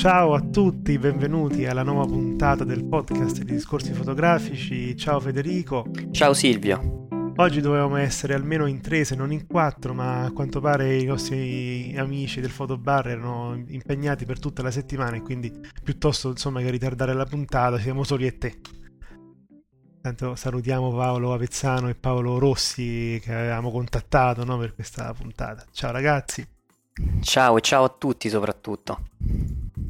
Ciao a tutti, benvenuti alla nuova puntata del podcast di discorsi fotografici. Ciao Federico. Ciao Silvio. Oggi dovevamo essere almeno in tre, se non in quattro, ma a quanto pare i nostri amici del fotobar erano impegnati per tutta la settimana e quindi piuttosto insomma che ritardare la puntata siamo soli e te. Tanto salutiamo Paolo Avezzano e Paolo Rossi che avevamo contattato no, per questa puntata. Ciao ragazzi. Ciao e ciao a tutti soprattutto.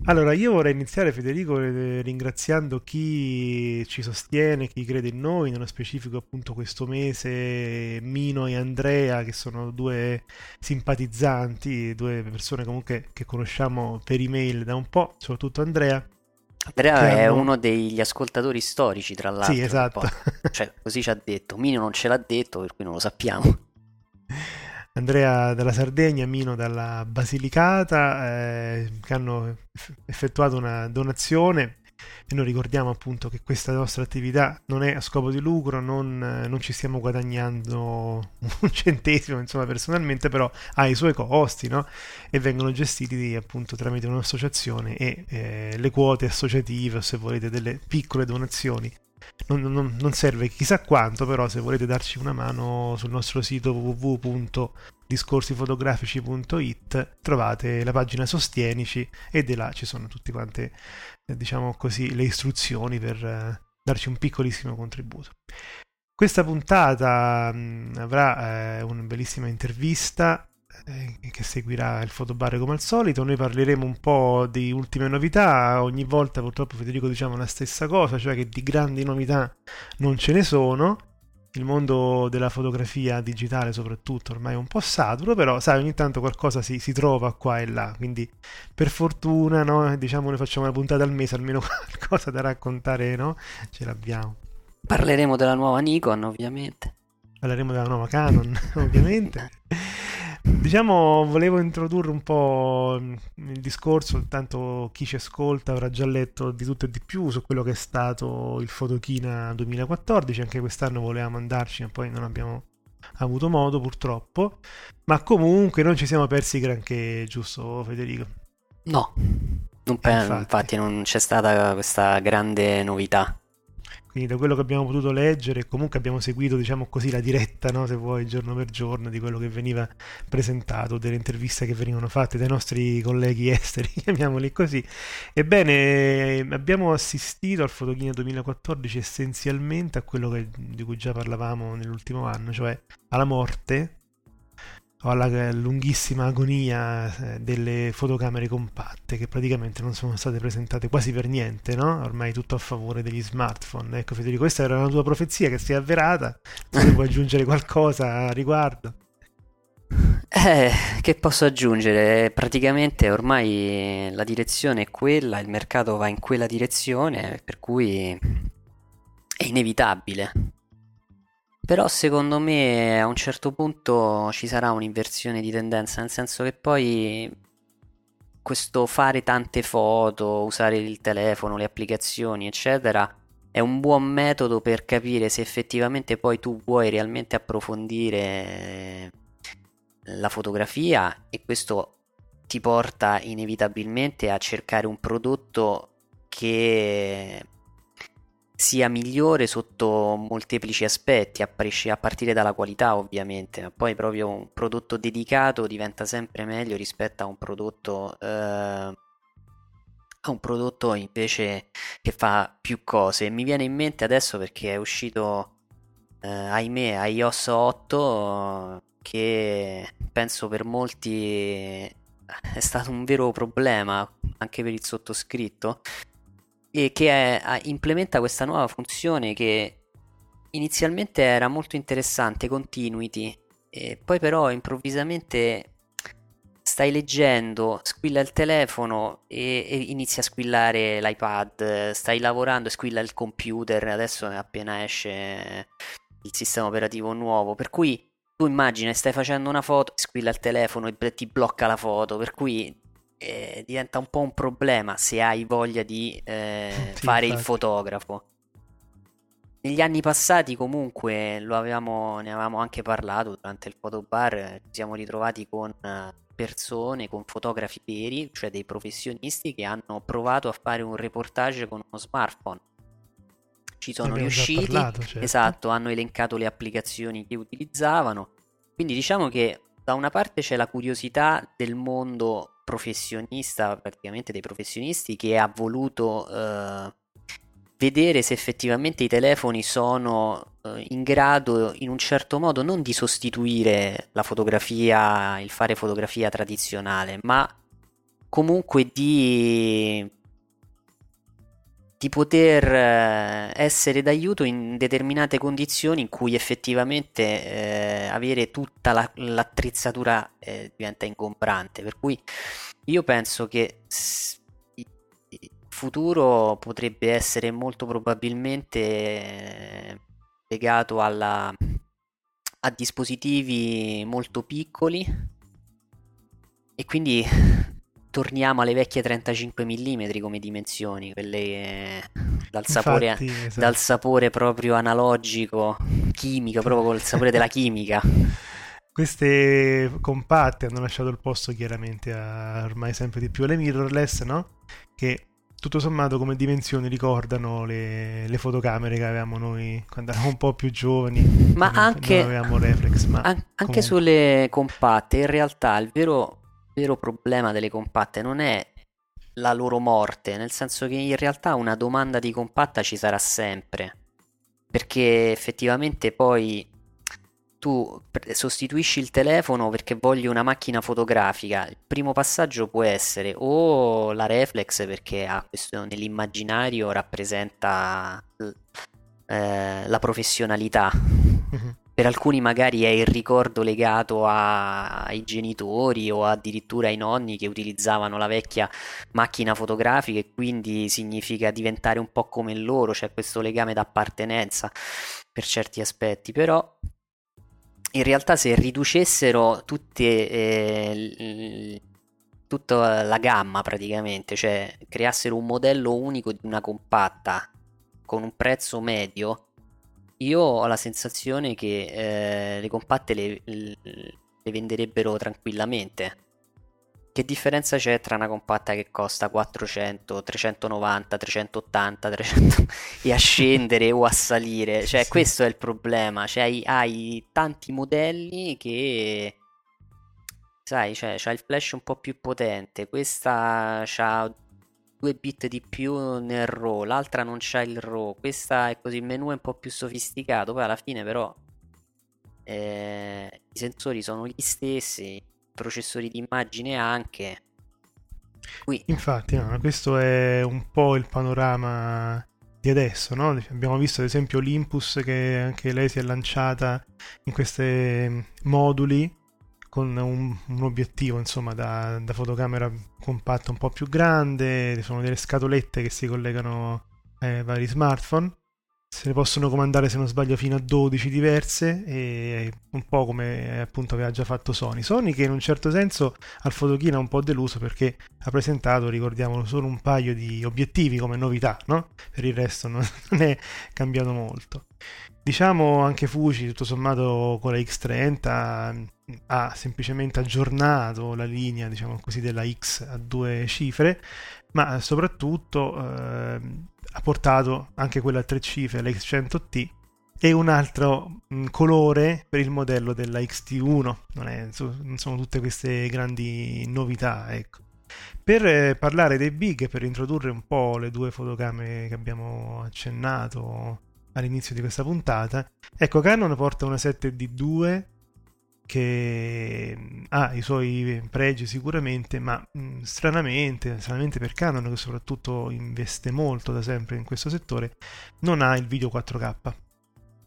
Allora, io vorrei iniziare, Federico, eh, ringraziando chi ci sostiene, chi crede in noi, nello specifico appunto questo mese Mino e Andrea, che sono due simpatizzanti, due persone comunque che conosciamo per email da un po', soprattutto Andrea. Andrea è hanno- uno degli ascoltatori storici, tra l'altro. Sì, esatto. Cioè, così ci ha detto. Mino non ce l'ha detto, per cui non lo sappiamo. Andrea dalla Sardegna, Mino dalla Basilicata, eh, che hanno eff- effettuato una donazione e noi ricordiamo appunto che questa nostra attività non è a scopo di lucro, non, non ci stiamo guadagnando un centesimo, insomma, personalmente, però ha i suoi costi, no? E vengono gestiti appunto tramite un'associazione e eh, le quote associative, o se volete, delle piccole donazioni non, non- non serve chissà quanto, però se volete darci una mano sul nostro sito www.discorsifotografici.it trovate la pagina Sostienici e di là ci sono tutte quante, eh, diciamo così, le istruzioni per eh, darci un piccolissimo contributo. Questa puntata mh, avrà eh, una bellissima intervista che seguirà il fotobar come al solito. Noi parleremo un po' di ultime novità. Ogni volta, purtroppo, Federico diciamo la stessa cosa, cioè che di grandi novità non ce ne sono. Il mondo della fotografia digitale, soprattutto, ormai è un po' saturo, però sai, ogni tanto qualcosa si, si trova qua e là. Quindi, per fortuna, no, diciamo, noi facciamo una puntata al mese, almeno qualcosa da raccontare, no? Ce l'abbiamo. Parleremo della nuova Nikon, ovviamente. Parleremo della nuova Canon, ovviamente. Diciamo, volevo introdurre un po' il discorso, tanto chi ci ascolta avrà già letto di tutto e di più su quello che è stato il Fotochina 2014, anche quest'anno volevamo andarci, ma poi non abbiamo avuto modo purtroppo, ma comunque non ci siamo persi granché, giusto Federico? No, non pe- Infatti. infatti. non c'è stata questa grande novità. Quindi da quello che abbiamo potuto leggere, comunque abbiamo seguito, diciamo così, la diretta, no, se vuoi, giorno per giorno, di quello che veniva presentato, delle interviste che venivano fatte dai nostri colleghi esteri, chiamiamoli così. Ebbene, abbiamo assistito al Fotochina 2014 essenzialmente a quello che- di cui già parlavamo nell'ultimo anno, cioè alla morte o alla lunghissima agonia eh, delle fotocamere compatte che praticamente non sono state presentate quasi per niente, no? Ormai tutto a favore degli smartphone. Ecco Federico, questa era una tua profezia che si è avverata. Se vuoi aggiungere qualcosa a riguardo. Eh, che posso aggiungere? Praticamente ormai la direzione è quella, il mercato va in quella direzione, per cui è inevitabile. Però secondo me a un certo punto ci sarà un'inversione di tendenza, nel senso che poi questo fare tante foto, usare il telefono, le applicazioni, eccetera, è un buon metodo per capire se effettivamente poi tu vuoi realmente approfondire la fotografia e questo ti porta inevitabilmente a cercare un prodotto che sia migliore sotto molteplici aspetti, a, presci- a partire dalla qualità ovviamente, ma poi proprio un prodotto dedicato diventa sempre meglio rispetto a un prodotto eh, a un prodotto invece che fa più cose. Mi viene in mente adesso perché è uscito, eh, ahimè, iOS 8 che penso per molti è stato un vero problema anche per il sottoscritto e che è, implementa questa nuova funzione che inizialmente era molto interessante, continuity, poi però improvvisamente stai leggendo, squilla il telefono e, e inizia a squillare l'iPad, stai lavorando e squilla il computer, adesso appena esce il sistema operativo nuovo, per cui tu immagini stai facendo una foto, squilla il telefono e ti blocca la foto, per cui eh, diventa un po' un problema se hai voglia di eh, sì, fare infatti. il fotografo. Negli anni passati comunque avevamo, ne avevamo anche parlato durante il fotobar, ci siamo ritrovati con persone, con fotografi veri, cioè dei professionisti che hanno provato a fare un reportage con uno smartphone. Ci sono riusciti, parlato, certo. esatto, hanno elencato le applicazioni che utilizzavano. Quindi diciamo che da una parte c'è la curiosità del mondo professionista, praticamente dei professionisti, che ha voluto eh, vedere se effettivamente i telefoni sono eh, in grado in un certo modo non di sostituire la fotografia, il fare fotografia tradizionale, ma comunque di, di poter eh, essere d'aiuto in determinate condizioni in cui effettivamente eh, avere tutta la, l'attrezzatura eh, diventa ingombrante. Per cui io penso che futuro potrebbe essere molto probabilmente eh, legato alla, a dispositivi molto piccoli e quindi torniamo alle vecchie 35 mm come dimensioni, quelle dal sapore, Infatti, esatto. dal sapore proprio analogico, chimico, proprio col sapore della chimica. Queste compatte hanno lasciato il posto chiaramente a ormai sempre di più alle mirrorless, no? Che tutto sommato come dimensioni ricordano le, le, fotocamere che avevamo noi quando eravamo un po' più giovani. Ma anche, reflex, ma an- anche sulle compatte, in realtà il vero, vero problema delle compatte non è la loro morte, nel senso che in realtà una domanda di compatta ci sarà sempre. Perché effettivamente poi tu sostituisci il telefono perché voglio una macchina fotografica, il primo passaggio può essere o la reflex perché ha questo nell'immaginario rappresenta eh, la professionalità. Per alcuni magari è il ricordo legato a, ai genitori o addirittura ai nonni che utilizzavano la vecchia macchina fotografica e quindi significa diventare un po' come loro, c'è questo legame d'appartenenza per certi aspetti, però in realtà se riducessero tutte, eh, tutta la gamma praticamente, cioè creassero un modello unico di una compatta con un prezzo medio, io ho la sensazione che eh, le compatte le, le venderebbero tranquillamente che differenza c'è tra una compatta che costa 400, 390, 380, 300 e a scendere o a salire? Cioè, sì. questo è il problema. Cioè, hai, hai tanti modelli che sai, cioè, c'ha il flash un po' più potente, questa ha 2 bit di più nel RAW, l'altra non c'ha il RAW, questa è così, il menu è un po' più sofisticato, poi alla fine però eh, i sensori sono gli stessi, processori di immagine anche. Qui. Infatti, no, questo è un po' il panorama di adesso, no? Abbiamo visto ad esempio l'Impus che anche lei si è lanciata in questi moduli con un, un obiettivo insomma da, da, fotocamera compatta un po' più grande, sono delle scatolette che si collegano ai vari smartphone. Se ne possono comandare se non sbaglio fino a 12 diverse e un po' come appunto aveva già fatto Sony. Sony che in un certo senso al Photokina è un po' deluso perché ha presentato ricordiamolo solo un paio di obiettivi come novità no? per il resto non è cambiato molto diciamo anche Fuji tutto sommato con la X30 ha semplicemente aggiornato la linea diciamo così della X a due cifre ma soprattutto eh, ha portato anche quella a tre cifre, la X100T, e un altro mh, colore per il modello della XT1. Non, è, non, sono tutte queste grandi novità, ecco. Per eh, parlare dei big, per introdurre un po' le due fotocamere che abbiamo accennato all'inizio di questa puntata, ecco Canon porta una 7D2 che mm, ha i suoi pregi sicuramente, ma mh, mm, stranamente, stranamente per Canon che soprattutto investe molto da sempre in questo settore, non ha il video 4K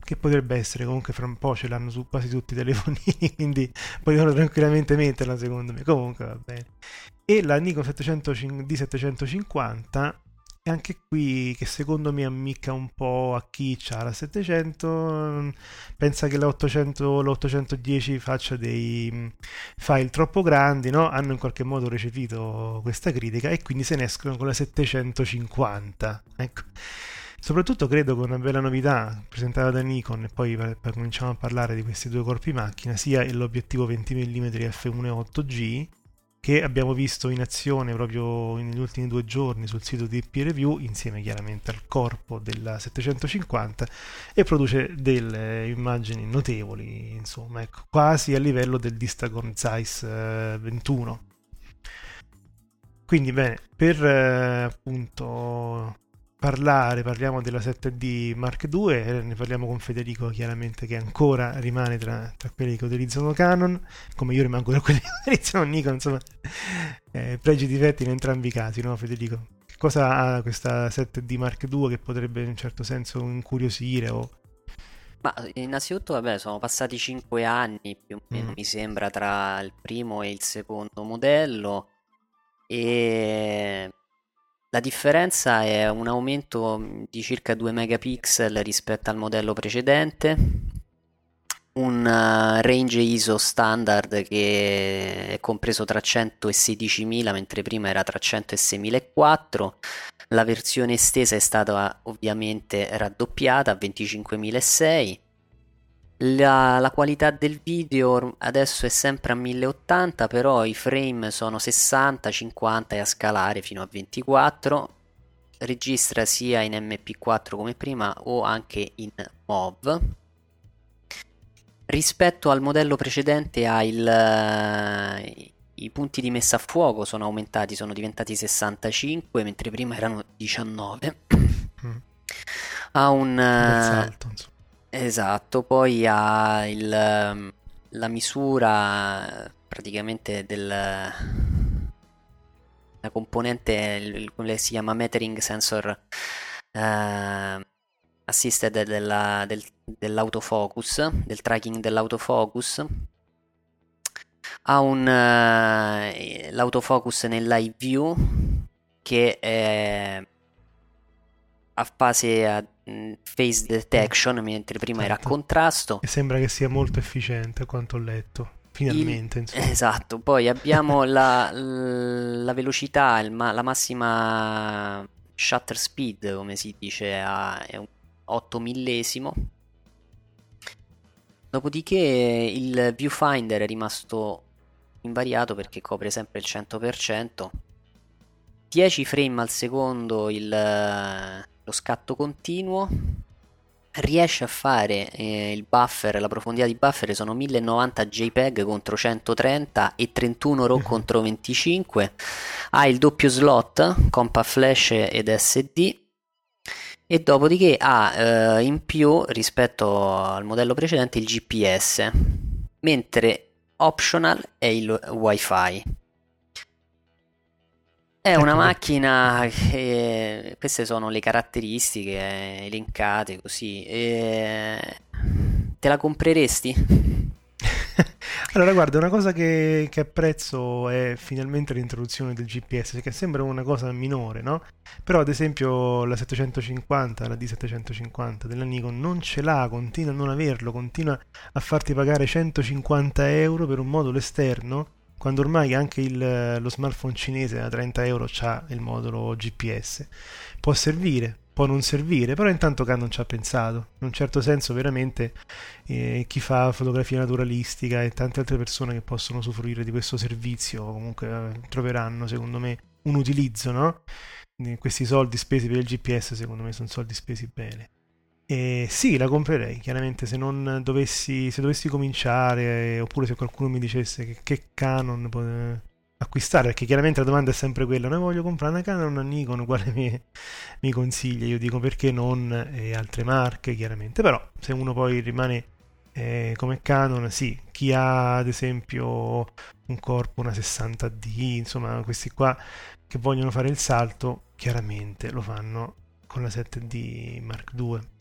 che potrebbe essere comunque fra un po' ce l'hanno su quasi tutti i telefonini quindi potevano tranquillamente metterla secondo me. Comunque va bene. E la Nikon 700 D750 e anche qui che secondo me ammicca un po' a chi ha la 700 pensa che la 800 l'810 faccia dei mm, file troppo grandi no? hanno in qualche modo recepito questa critica e quindi se ne escono con la 750 ecco soprattutto credo che una bella novità presentata da Nikon e poi per, per cominciamo a parlare di questi due corpi macchina sia l'obiettivo 20 mm f1.8G che abbiamo visto in azione proprio negli ultimi due giorni sul sito di Peer Review insieme chiaramente al corpo della 750 e produce delle immagini notevoli insomma ecco, quasi a livello del Distagon Zeiss 21 eh, quindi bene per eh, appunto parlare, parliamo della 7D Mark II, eh, ne parliamo con Federico chiaramente che ancora rimane tra, tra, quelli che utilizzano Canon, come io rimango tra quelli che utilizzano Nikon, insomma, eh, pregi e difetti in entrambi i casi, no Federico? Che cosa ha questa 7D Mark II che potrebbe in un certo senso incuriosire o... Ma innanzitutto, vabbè, sono passati 5 anni più o meno, mm. mi sembra, tra il primo e il secondo modello e la differenza è un aumento di circa 2 megapixel rispetto al modello precedente, un uh, range ISO standard che è compreso tra 100 e 16.000 mentre prima era tra 100 e 6.004 la versione estesa è stata ovviamente raddoppiata a 25.006 la, la, qualità del video adesso è sempre a 1080, però i frame sono 60, 50 e a scalare fino a 24. Registra sia in MP4 come prima o anche in MOV. Rispetto al modello precedente ha il, i punti di messa a fuoco sono aumentati, sono diventati 65, mentre prima erano 19. Mm. Ha un... Salto, Esatto, poi ha il, ehm, la misura praticamente del la componente il, si chiama metering sensor eh, assisted della, del, dell'autofocus del tracking dell'autofocus. Ha un uh, l'autofocus nell'eye view che è a fase a face detection mentre prima certo. era certo. contrasto e sembra che sia molto efficiente a quanto ho letto finalmente il... esatto poi abbiamo la, la velocità ma... la massima shutter speed come si dice a... è un 8 millesimo dopodiché il viewfinder è rimasto invariato perché copre sempre il 100% 10 frame al secondo il lo scatto continuo riesce a fare eh, il buffer, la profondità di buffer sono 1090 JPEG contro 130 e 31 RAW contro 25 ha il doppio slot Compact Flash ed SD e dopodiché ha eh, in più rispetto al modello precedente il GPS mentre optional è il wifi è una ecco. macchina che queste sono le caratteristiche elencate così. E... Te la compreresti? allora, guarda, una cosa che, che, apprezzo è finalmente l'introduzione del GPS, che sembra una cosa minore, no? Però, ad esempio, la 750, la D750 della Nikon non ce l'ha, continua a non averlo, continua a farti pagare 150 euro per un modulo esterno quando ormai anche il, lo smartphone cinese a 30 euro ha il modulo GPS. Può servire, può non servire, però intanto Canon ci ha pensato. In un certo senso veramente eh, chi fa fotografia naturalistica e tante altre persone che possono usufruire di questo servizio comunque eh, troveranno secondo me un utilizzo, no? Questi soldi spesi per il GPS secondo me sono soldi spesi bene. E sì, la comprerei, chiaramente se non dovessi, se dovessi cominciare, oppure se qualcuno mi dicesse che, che Canon acquistare, perché chiaramente la domanda è sempre quella, noi voglio comprare una Canon una Nikon, quale mi, mi consiglia? Io dico perché non e altre marche, chiaramente, però se uno poi rimane eh, come Canon, sì, chi ha ad esempio un corpo, una 60D, insomma questi qua che vogliono fare il salto, chiaramente lo fanno con la 7D Mark II.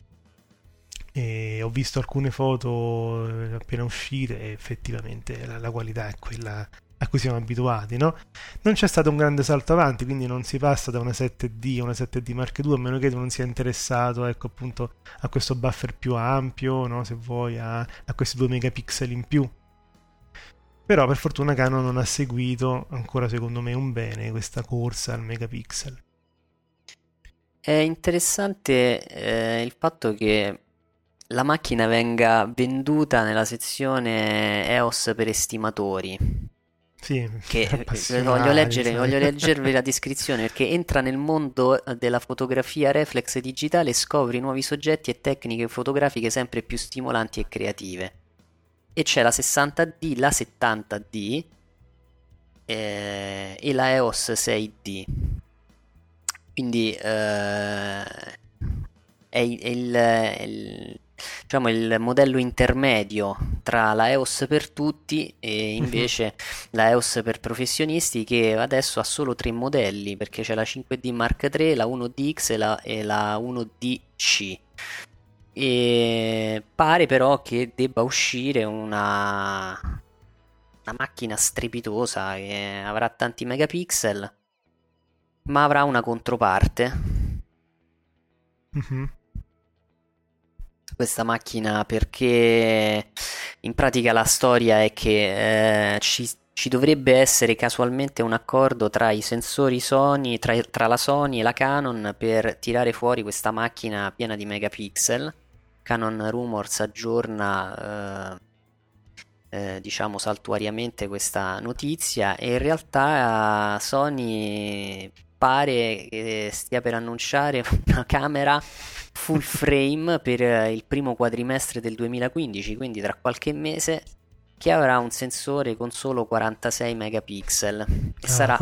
E ho visto alcune foto eh, appena uscite e effettivamente la, la qualità è quella a cui siamo abituati, no? Non c'è stato un grande salto avanti, quindi non si passa da una 7D a una 7D Mark II, a meno che tu non sia interessato, ecco, appunto, a questo buffer più ampio, no? Se vuoi, a, a questi 2 megapixel in più. Però per fortuna Canon non ha seguito ancora secondo me un bene questa corsa al megapixel. È interessante eh, il fatto che la macchina venga venduta nella sezione EOS per estimatori. Sì, che eh, voglio, leggere, voglio leggervi la descrizione perché entra nel mondo della fotografia reflex digitale e scopri nuovi soggetti e tecniche fotografiche sempre più stimolanti e creative. E c'è la 60D, la 70D eh, e la EOS 6D. Quindi eh, è il, è il diciamo, il modello intermedio tra la EOS per tutti e mhm. invece la EOS per professionisti che adesso ha solo tre modelli perché c'è la 5D Mark III, la 1DX e la, e la 1DC. E pare però che debba uscire una, una macchina strepitosa che avrà tanti megapixel ma avrà una controparte. Mm-hmm questa macchina perché in pratica la storia è che eh, ci, ci, dovrebbe essere casualmente un accordo tra i sensori Sony, tra, tra, la Sony e la Canon per tirare fuori questa macchina piena di megapixel. Canon Rumors aggiorna eh, eh, diciamo saltuariamente questa notizia e in realtà Sony pare che stia per annunciare una camera full frame per eh, il primo quadrimestre del 2015, quindi tra qualche mese, che avrà un sensore con solo 46 megapixel e, ah, sarà,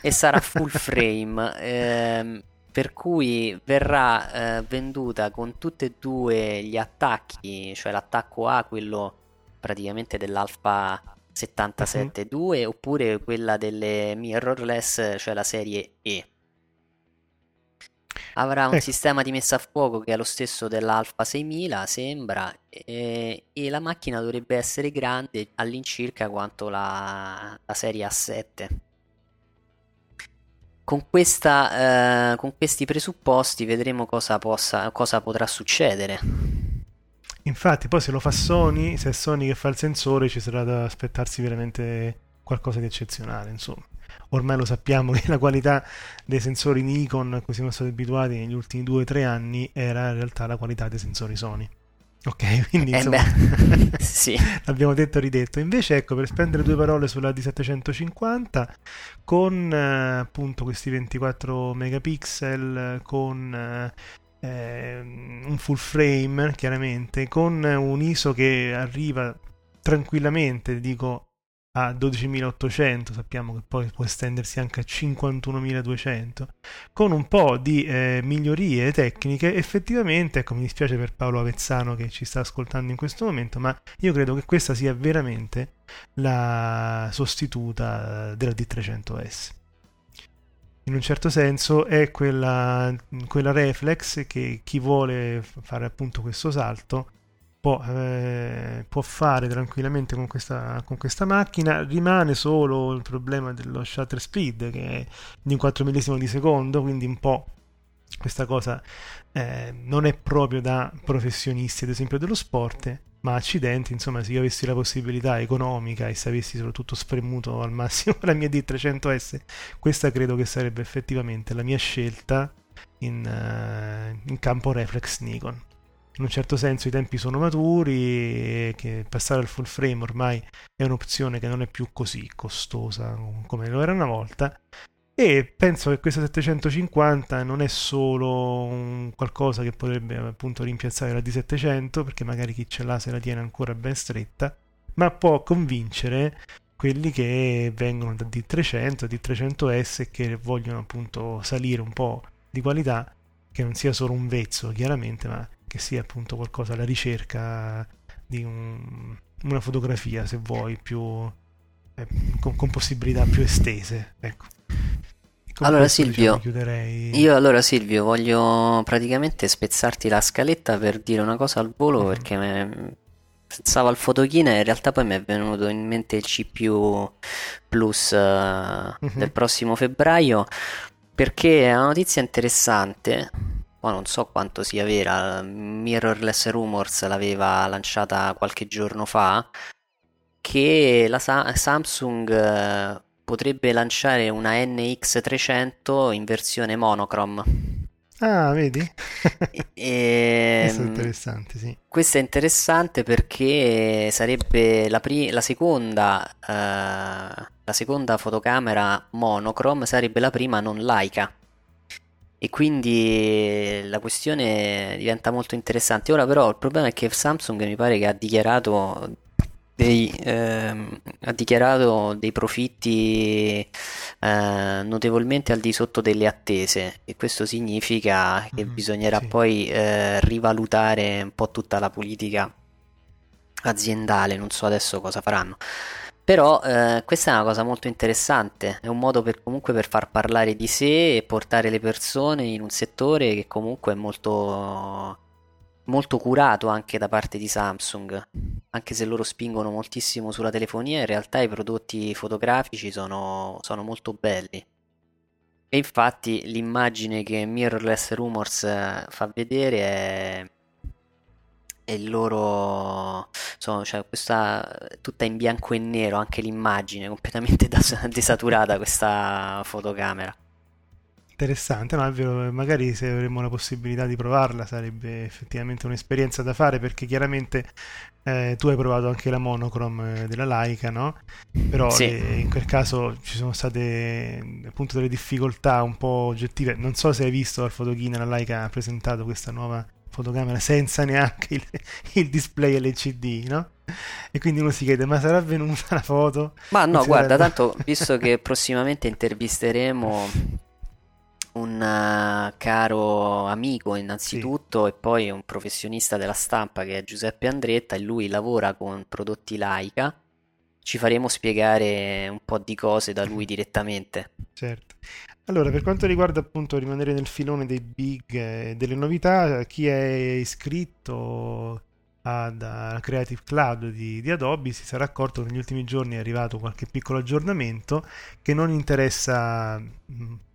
e sarà full frame. ehm, per cui verrà eh, venduta con tutti e due gli attacchi, cioè l'attacco A, quello praticamente dell'Alpha 77.2, uh-huh. oppure quella delle mirrorless, cioè la serie E avrà un ecco. sistema di messa a fuoco che è lo stesso dell'Alfa 6000, sembra, e, e, la macchina dovrebbe essere grande all'incirca quanto la, la serie A7. Con, questa, eh, con, questi presupposti vedremo cosa, possa, cosa potrà succedere. Infatti, poi se lo fa Sony, se è Sony che fa il sensore, ci sarà da aspettarsi veramente qualcosa di eccezionale, insomma ormai lo sappiamo che la qualità dei sensori Nikon a cui siamo stati abituati negli ultimi 2-3 anni era in realtà la qualità dei sensori Sony. Ok, quindi eh insomma, sì. l'abbiamo detto e ridetto. Invece, ecco, per spendere due parole sulla D750, con eh, appunto questi 24 megapixel, con eh, un full frame, chiaramente, con un ISO che arriva tranquillamente, dico a 12.800, sappiamo che poi può estendersi anche a 51.200, con un po' di eh, migliorie tecniche, effettivamente, ecco mi dispiace per Paolo Avezzano che ci sta ascoltando in questo momento, ma io credo che questa sia veramente la sostituta della D300S. In un certo senso è quella, quella reflex che chi vuole fare appunto questo salto può, eh, può fare tranquillamente con questa, con questa, macchina. Rimane solo il problema dello shutter speed che è di un 4 millesimo di secondo, quindi un po' questa cosa eh, non è proprio da professionisti, ad esempio, dello sport. Ma accidenti, insomma, se io avessi la possibilità economica e se avessi soprattutto spremuto al massimo la mia D300S, questa credo che sarebbe effettivamente la mia scelta in, uh, in campo reflex Nikon. In un certo senso i tempi sono maturi che passare al full frame ormai è un'opzione che non è più così costosa come lo era una volta e penso che questa 750 non è solo qualcosa che potrebbe appunto rimpiazzare la D700 perché magari chi ce l'ha se la tiene ancora ben stretta ma può convincere quelli che vengono da D300, D300S e che vogliono appunto salire un po' di qualità, che non sia solo un vezzo chiaramente, ma che sia appunto qualcosa alla ricerca di un, una fotografia, se vuoi, più eh, con, con, possibilità più estese. Ecco. Allora questo, Silvio, diciamo, io allora Silvio voglio praticamente spezzarti la scaletta per dire una cosa al volo mm-hmm. perché me, pensavo al fotochina e in realtà poi mi è venuto in mente il CPU Plus uh, mm-hmm. del prossimo febbraio perché è una notizia interessante ma non so quanto sia vera Mirrorless Rumors l'aveva lanciata qualche giorno fa che la Sa- Samsung uh, potrebbe lanciare una NX300 in versione monochrome Ah, vedi? e, questo è interessante, sì. Questo è interessante perché sarebbe la, pri- la, seconda, uh, la seconda fotocamera monochrome, sarebbe la prima non laica. E quindi la questione diventa molto interessante. Ora però il problema è che Samsung mi pare che ha dichiarato dei, ehm, ha dichiarato dei profitti eh, notevolmente al di sotto delle attese e questo significa che mm, bisognerà sì. poi eh, rivalutare un po' tutta la politica aziendale, non so adesso cosa faranno. Però eh, questa è una cosa molto interessante, è un modo per, comunque per far parlare di sé e portare le persone in un settore che comunque è molto molto curato anche da parte di Samsung, anche se loro spingono moltissimo sulla telefonia, in realtà i prodotti fotografici sono, sono molto belli. E infatti l'immagine che Mirrorless Rumors eh, fa vedere è, è il loro sono, cioè questa tutta in bianco e nero anche l'immagine completamente desaturata questa fotocamera Interessante, no, vero, magari se avremmo la possibilità di provarla sarebbe effettivamente un'esperienza da fare perché chiaramente eh, tu hai provato anche la monochrome della Leica, no? Però sì. eh, in quel caso ci sono state appunto delle difficoltà un po' oggettive. Non so se hai visto al fotochina la Leica ha presentato questa nuova fotocamera senza neanche il, il display LCD, no? E quindi uno si chiede, ma sarà venuta la foto? Ma no, guarda, tanto visto che prossimamente intervisteremo un uh, caro amico innanzitutto sì. e poi un professionista della stampa che è Giuseppe Andretta e lui lavora con prodotti Laika. Ci faremo spiegare un po' di cose da lui direttamente. Certo. Allora, per quanto riguarda appunto rimanere nel filone dei big e eh, delle novità, chi è iscritto ad Creative Cloud di, di, Adobe si sarà accorto che negli ultimi giorni è arrivato qualche piccolo aggiornamento che non interessa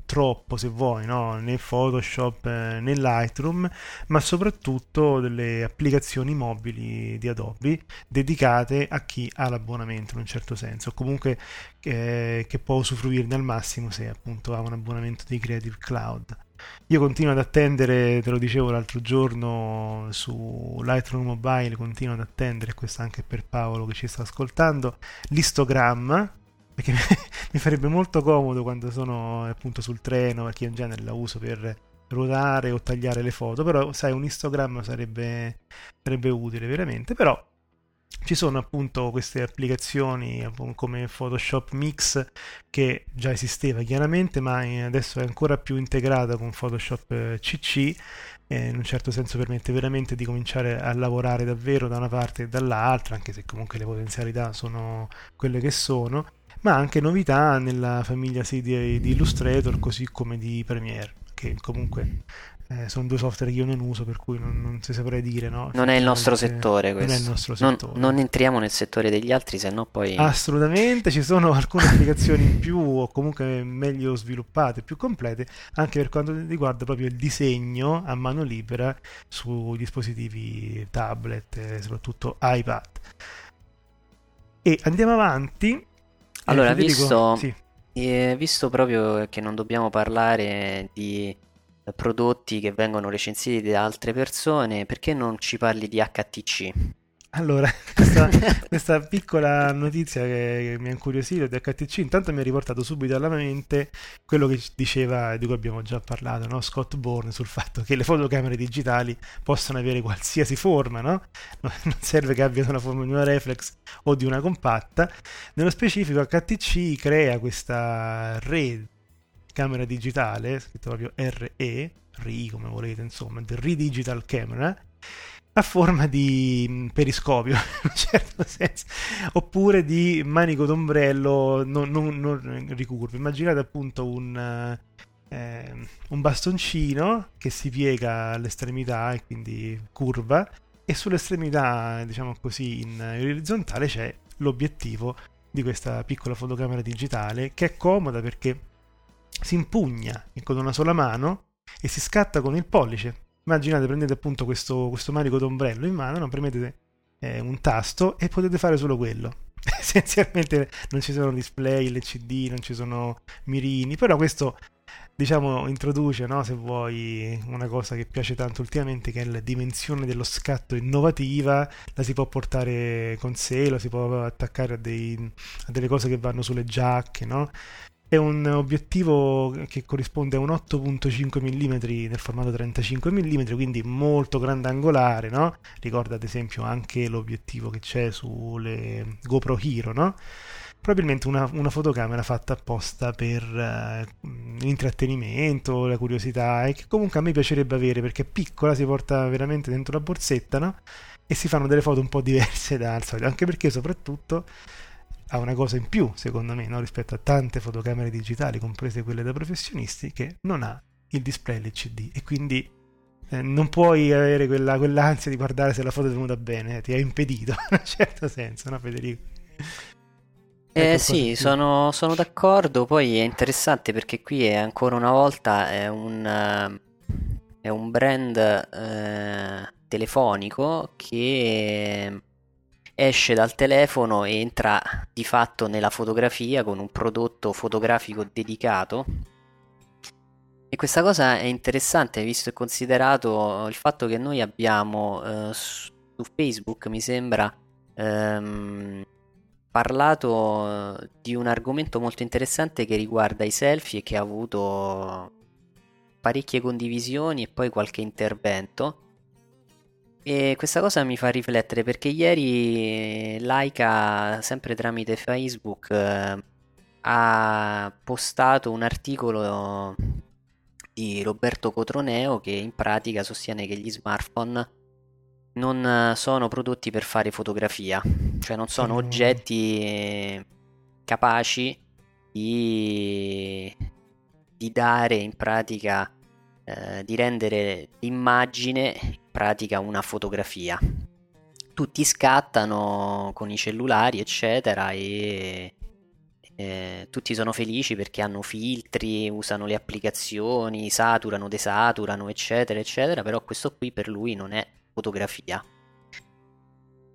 troppo se vuoi no? né Photoshop eh, né Lightroom ma soprattutto delle applicazioni mobili di Adobe dedicate a chi ha l'abbonamento in un certo senso o comunque eh, che può usufruirne al massimo se appunto ha un abbonamento di Creative Cloud io continuo ad attendere, te lo dicevo l'altro giorno su Lightroom Mobile, continuo ad attendere, questo anche per Paolo che ci sta ascoltando, l'histogram perché mi farebbe molto comodo quando sono appunto sul treno perché in genere la uso per ruotare o tagliare le foto. Però sai un Instagram sarebbe, sarebbe utile veramente. Però ci sono appunto queste applicazioni come Photoshop Mix che già esisteva chiaramente ma adesso è ancora più integrata con Photoshop CC e in un certo senso permette veramente di cominciare a lavorare davvero da una parte e dall'altra anche se comunque le potenzialità sono quelle che sono ma anche novità nella famiglia sì, di, di Illustrator così come di Premiere, che comunque eh, sono due software che io non uso, per cui non, non si saprei dire. No? Non è il nostro settore questo. Non è il nostro settore. Non, non entriamo nel settore degli altri, se no poi... Assolutamente, ci sono alcune applicazioni in più o comunque meglio sviluppate, più complete, anche per quanto riguarda proprio il disegno a mano libera su dispositivi tablet, e soprattutto iPad. E andiamo avanti allora, eh, visto, sì. eh, visto proprio che non dobbiamo parlare di prodotti che vengono recensiti da altre persone, perché non ci parli di HTC? Allora, questa, questa piccola notizia che, mi ha incuriosito di HTC intanto mi ha riportato subito alla mente quello che diceva, di cui abbiamo già parlato, no? Scott Bourne, sul fatto che le fotocamere digitali possono avere qualsiasi forma, no? Non serve che abbiano la forma di una reflex o di una compatta. Nello specifico HTC crea questa rete camera digitale, scritto proprio RE, RI come volete, insomma, The Re-Digital Camera, a forma di mm, periscopio, in un certo senso, oppure di manico d'ombrello non, non, non ricurvo. Immaginate appunto un, eh, un bastoncino che si piega all'estremità e quindi curva, e sull'estremità, diciamo così, in orizzontale c'è l'obiettivo di questa piccola fotocamera digitale che è comoda perché si impugna con una sola mano e si scatta con il pollice. Immaginate, prendete appunto questo, questo manico d'ombrello in mano, non premete eh, un tasto e potete fare solo quello. Essenzialmente non ci sono display, LCD, non ci sono mirini, però questo diciamo introduce, no, se vuoi, una cosa che piace tanto ultimamente che è la dimensione dello scatto innovativa, la si può portare con sé, la si può attaccare a, dei, a delle cose che vanno sulle giacche, no? È un obiettivo che corrisponde a un 8.5 mm nel formato 35 mm, quindi molto grandangolare, no? Ricorda ad esempio anche l'obiettivo che c'è sulle GoPro Hero, no? Probabilmente una, una fotocamera fatta apposta per uh, l'intrattenimento, la curiosità e che comunque a me piacerebbe avere perché è piccola, si porta veramente dentro la borsetta, no? E si fanno delle foto un po' diverse dal solito, anche perché soprattutto ha una cosa in più, secondo me, no? rispetto a tante fotocamere digitali, comprese quelle da professionisti, che non ha il display LCD e quindi eh, non puoi avere quella, quell'ansia di guardare se la foto è venuta bene, eh, ti ha impedito, in un certo senso, no Federico? Eh sì, sono, sono, d'accordo, poi è interessante perché qui è ancora una volta è un, è un brand eh, telefonico che esce dal telefono e entra di fatto nella fotografia con un prodotto fotografico dedicato. E questa cosa è interessante visto e considerato il fatto che noi abbiamo eh, su Facebook, mi sembra, ehm, parlato di un argomento molto interessante che riguarda i selfie e che ha avuto parecchie condivisioni e poi qualche intervento e questa cosa mi fa riflettere perché ieri Laika, sempre tramite Facebook, eh, ha postato un articolo di Roberto Cotroneo che in pratica sostiene che gli smartphone non sono prodotti per fare fotografia, cioè non sono oggetti capaci di, di dare in pratica, eh, di rendere l'immagine pratica una fotografia. Tutti scattano con i cellulari, eccetera, e eh, tutti sono felici perché hanno filtri, usano le applicazioni, saturano, desaturano, eccetera, eccetera, però questo qui per lui non è fotografia.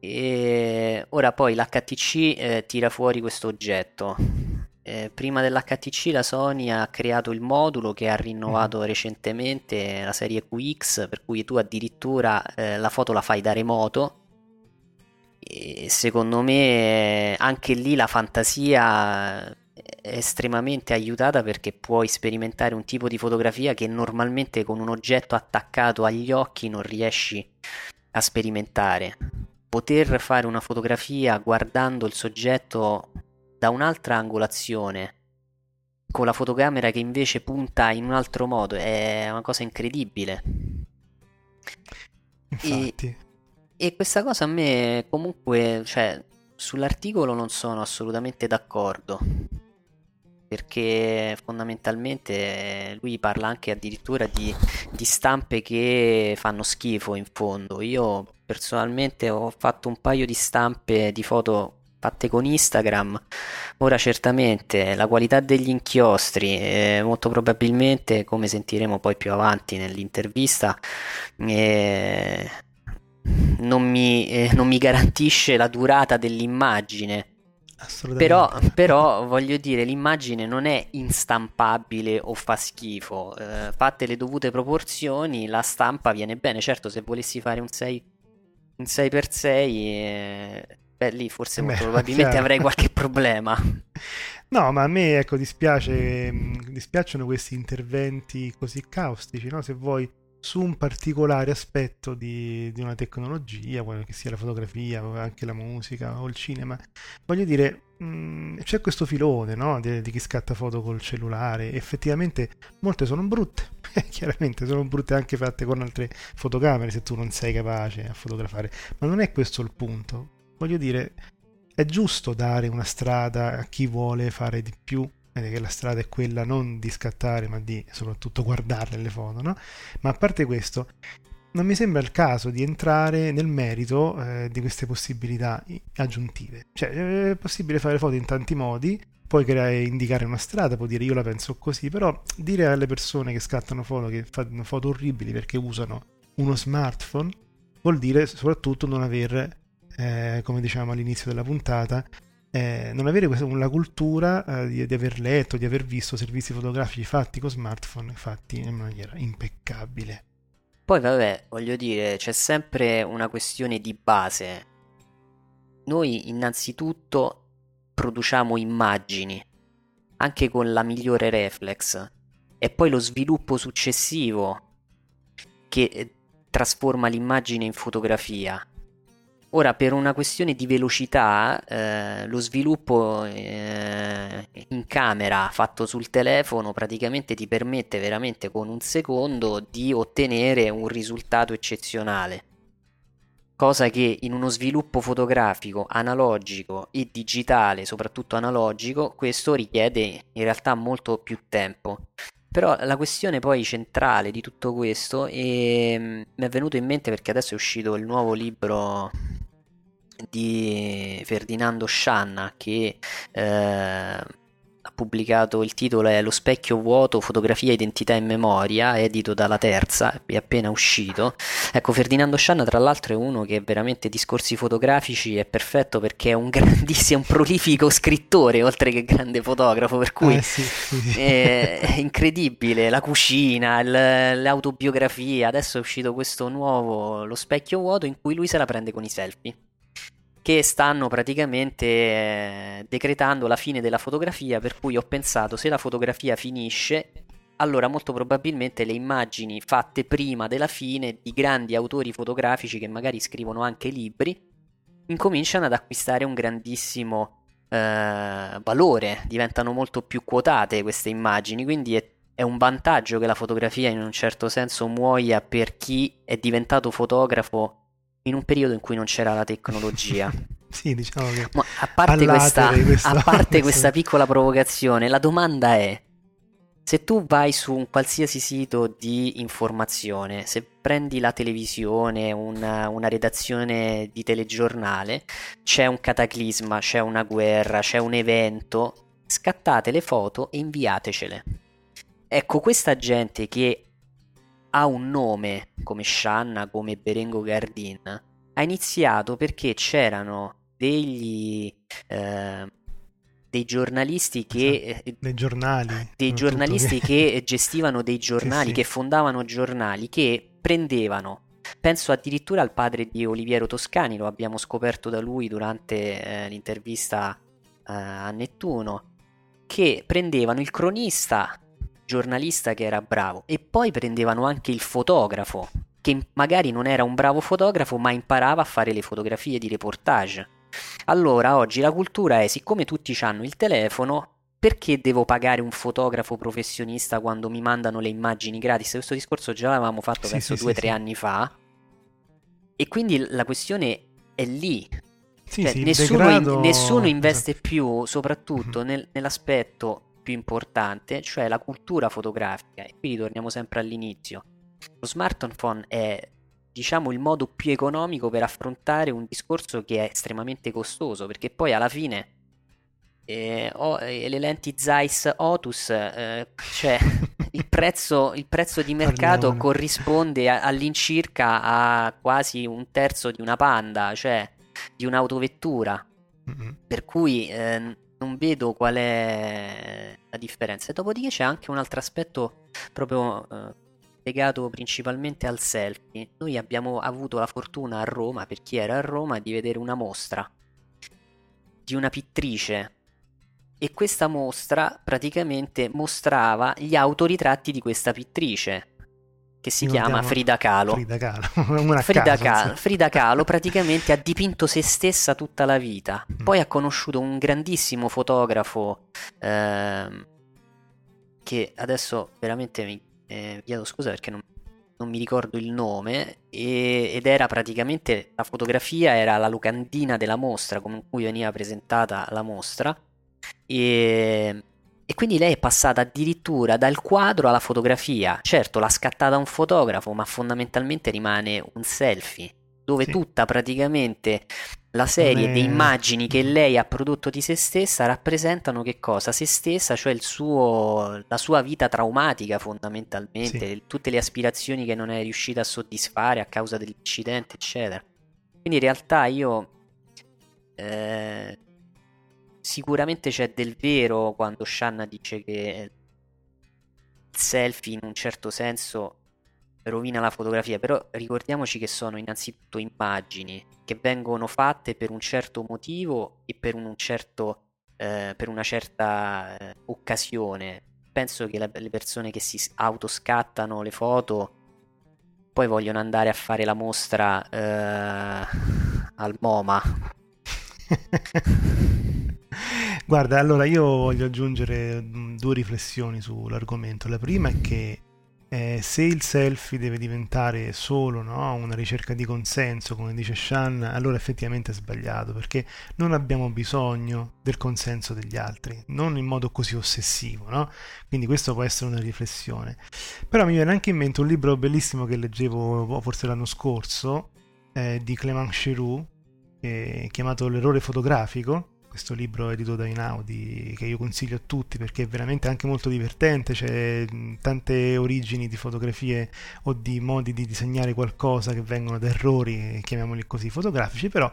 E ora poi l'HTC eh, tira fuori questo oggetto eh, prima dell'HTC la Sony ha creato il modulo che ha rinnovato mm. recentemente la serie QX, per cui tu addirittura eh, la foto la fai da remoto. E secondo me anche lì la fantasia è estremamente aiutata perché puoi sperimentare un tipo di fotografia che normalmente con un oggetto attaccato agli occhi non riesci a sperimentare. Poter fare una fotografia guardando il soggetto da un'altra angolazione con la fotocamera che invece punta in un altro modo è una cosa incredibile. Infatti. E, e questa cosa a me comunque, cioè, sull'articolo non sono assolutamente d'accordo. Perché fondamentalmente lui parla anche addirittura di, di stampe che fanno schifo in fondo. Io personalmente ho fatto un paio di stampe di foto fatte con Instagram. Ora certamente la qualità degli inchiostri, eh, molto probabilmente, come sentiremo poi più avanti nell'intervista, eh, non, mi, eh, non mi garantisce la durata dell'immagine. Però, però, voglio dire, l'immagine non è instampabile o fa schifo. Eh, fatte le dovute proporzioni, la stampa viene bene. Certo, se volessi fare un 6 un 6x6, eh, beh, lì forse Beh, molto probabilmente chiaro. avrei qualche problema. No, ma a me ecco dispiace, dispiacciono questi interventi così caustici, no? Se vuoi, su un particolare aspetto di, di una tecnologia, che sia la fotografia o anche la musica o il cinema. Voglio dire, mh, c'è questo filone, no? Di, di chi scatta foto col cellulare. Effettivamente molte sono brutte, chiaramente sono brutte anche fatte con altre fotocamere se tu non sei capace a fotografare. Ma non è questo il punto. Voglio dire, è giusto dare una strada a chi vuole fare di più, vede che la strada è quella non di scattare, ma di soprattutto guardarle le foto, no? Ma a parte questo, non mi sembra il caso di entrare nel merito eh, di queste possibilità aggiuntive. Cioè, è possibile fare foto in tanti modi, puoi creare, indicare una strada, puoi dire io la penso così, però dire alle persone che scattano foto, che fanno foto orribili perché usano uno smartphone, vuol dire soprattutto non aver eh, come diciamo all'inizio della puntata, eh, non avere questa, la cultura eh, di, di aver letto, di aver visto servizi fotografici fatti con smartphone, fatti in maniera impeccabile. Poi vabbè, voglio dire, c'è sempre una questione di base. Noi innanzitutto produciamo immagini, anche con la migliore reflex, e poi lo sviluppo successivo che eh, trasforma l'immagine in fotografia. Ora, per una questione di velocità, eh, lo sviluppo eh, in camera fatto sul telefono praticamente ti permette veramente con un secondo di ottenere un risultato eccezionale. Cosa che in uno sviluppo fotografico analogico e digitale, soprattutto analogico, questo richiede in realtà molto più tempo. Però la questione poi centrale di tutto questo e mm, mi è venuto in mente perché adesso è uscito il nuovo libro di Ferdinando Scianna che eh, ha pubblicato il titolo è Lo specchio vuoto, fotografia, identità e memoria, edito dalla Terza, è appena uscito. Ecco, Ferdinando Scianna tra l'altro è uno che veramente discorsi fotografici è perfetto perché è un grandissimo, un prolifico scrittore oltre che grande fotografo, per cui Eh, sì, sì, è è incredibile, la cucina, il- l'autobiografia, adesso è uscito questo nuovo, Lo specchio vuoto, in cui lui se la prende con i selfie, che stanno praticamente eh, decretando la fine della fotografia, per cui ho pensato se la fotografia finisce, allora molto probabilmente le immagini fatte prima della fine di grandi autori fotografici che magari scrivono anche libri, incominciano ad acquistare un grandissimo eh, valore, diventano molto più quotate queste immagini, quindi è, è un vantaggio che la fotografia in un certo senso muoia per chi è diventato fotografo in un periodo in cui non c'era la tecnologia. Sì, diciamo che Ma a parte, questa, a parte questa piccola provocazione, la domanda è: se tu vai su un qualsiasi sito di informazione, se prendi la televisione, una, una redazione di telegiornale, c'è un cataclisma, c'è una guerra, c'è un evento, scattate le foto e inviatecele. Ecco, questa gente che ha un nome come Shanna, come Berengo Gardin, ha iniziato perché c'erano degli eh, dei giornalisti che eh, nei giornali. dei giornalisti che gestivano dei giornali, sì. che fondavano giornali, che prendevano, penso addirittura al padre di Oliviero Toscani, lo abbiamo scoperto da lui durante eh, l'intervista eh, a Nettuno, che prendevano il cronista, giornalista che era bravo, e poi prendevano anche il fotografo, che magari non era un bravo fotografo, ma imparava a fare le fotografie di reportage. Allora, oggi la cultura è, siccome tutti hanno il telefono, perché devo pagare un fotografo professionista quando mi mandano le immagini gratis? Questo discorso già l'avevamo fatto, Sì, penso, sì, due o sì, tre anni fa. E quindi la questione è lì. Cioè, nessuno, degrado- in- nessuno investe esatto. più, soprattutto nel- nell'aspetto più importante, cioè la cultura fotografica. E qui torniamo sempre all'inizio. Lo smartphone è, diciamo, il modo più economico per affrontare un discorso che è estremamente costoso, perché poi alla fine eh, ho- eh, le lenti Zeiss Otus, eh, cioè il prezzo, il prezzo di mercato Parliamone. corrisponde a- all'incirca a quasi un terzo di una Panda, cioè di un'autovettura. Mm-mm. Per cui eh, non vedo qual è la differenza. E dopodiché c'è anche un altro aspetto proprio eh, legato principalmente al selfie. Noi abbiamo avuto la fortuna a Roma, per chi era a Roma, di vedere una mostra di una pittrice e questa mostra praticamente mostrava gli autoritratti di questa pittrice che si chiama Frida Kahlo. Frida Kahlo, Frida, Kahlo Frida Kahlo praticamente ha dipinto se stessa tutta la vita. Mm. Poi ha conosciuto un grandissimo fotografo ehm, che adesso veramente mi eh, chiedo scusa perché non, non, mi ricordo il nome e, ed era praticamente la fotografia era la locandina della mostra con cui veniva presentata la mostra e e quindi lei è passata addirittura dal quadro alla fotografia. Certo, l'ha scattata un fotografo, ma fondamentalmente rimane un selfie, dove sì. tutta praticamente la serie Come... di immagini che lei ha prodotto di se stessa rappresentano che cosa? Se stessa, cioè suo, la sua vita traumatica fondamentalmente, sì. tutte le aspirazioni che non è riuscita a soddisfare a causa dell'incidente, eccetera. Quindi in realtà io... Eh, sicuramente c'è del vero quando Shanna dice che il selfie in un certo senso rovina la fotografia, però ricordiamoci che sono innanzitutto immagini che vengono fatte per un certo motivo e per, un certo, eh, per una certa eh, occasione. Penso che la, le persone che si autoscattano le foto poi vogliono andare a fare la mostra eh, al MoMA. Guarda, allora io voglio aggiungere mm, due riflessioni sull'argomento. La prima è che eh, se il selfie deve diventare solo no, una ricerca di consenso, come dice Shan, allora effettivamente è sbagliato, perché non abbiamo bisogno del consenso degli altri, non in modo così ossessivo, no? Quindi questo può essere una riflessione. Però mi viene anche in mente un libro bellissimo che leggevo boh, forse l'anno scorso, eh, di Clément Cheroux, eh, chiamato L'errore fotografico, questo libro edito da Inaudi che io consiglio a tutti perché è veramente anche molto divertente, c'è tante origini di fotografie o di modi di disegnare qualcosa che vengono da errori, chiamiamoli così, fotografici, però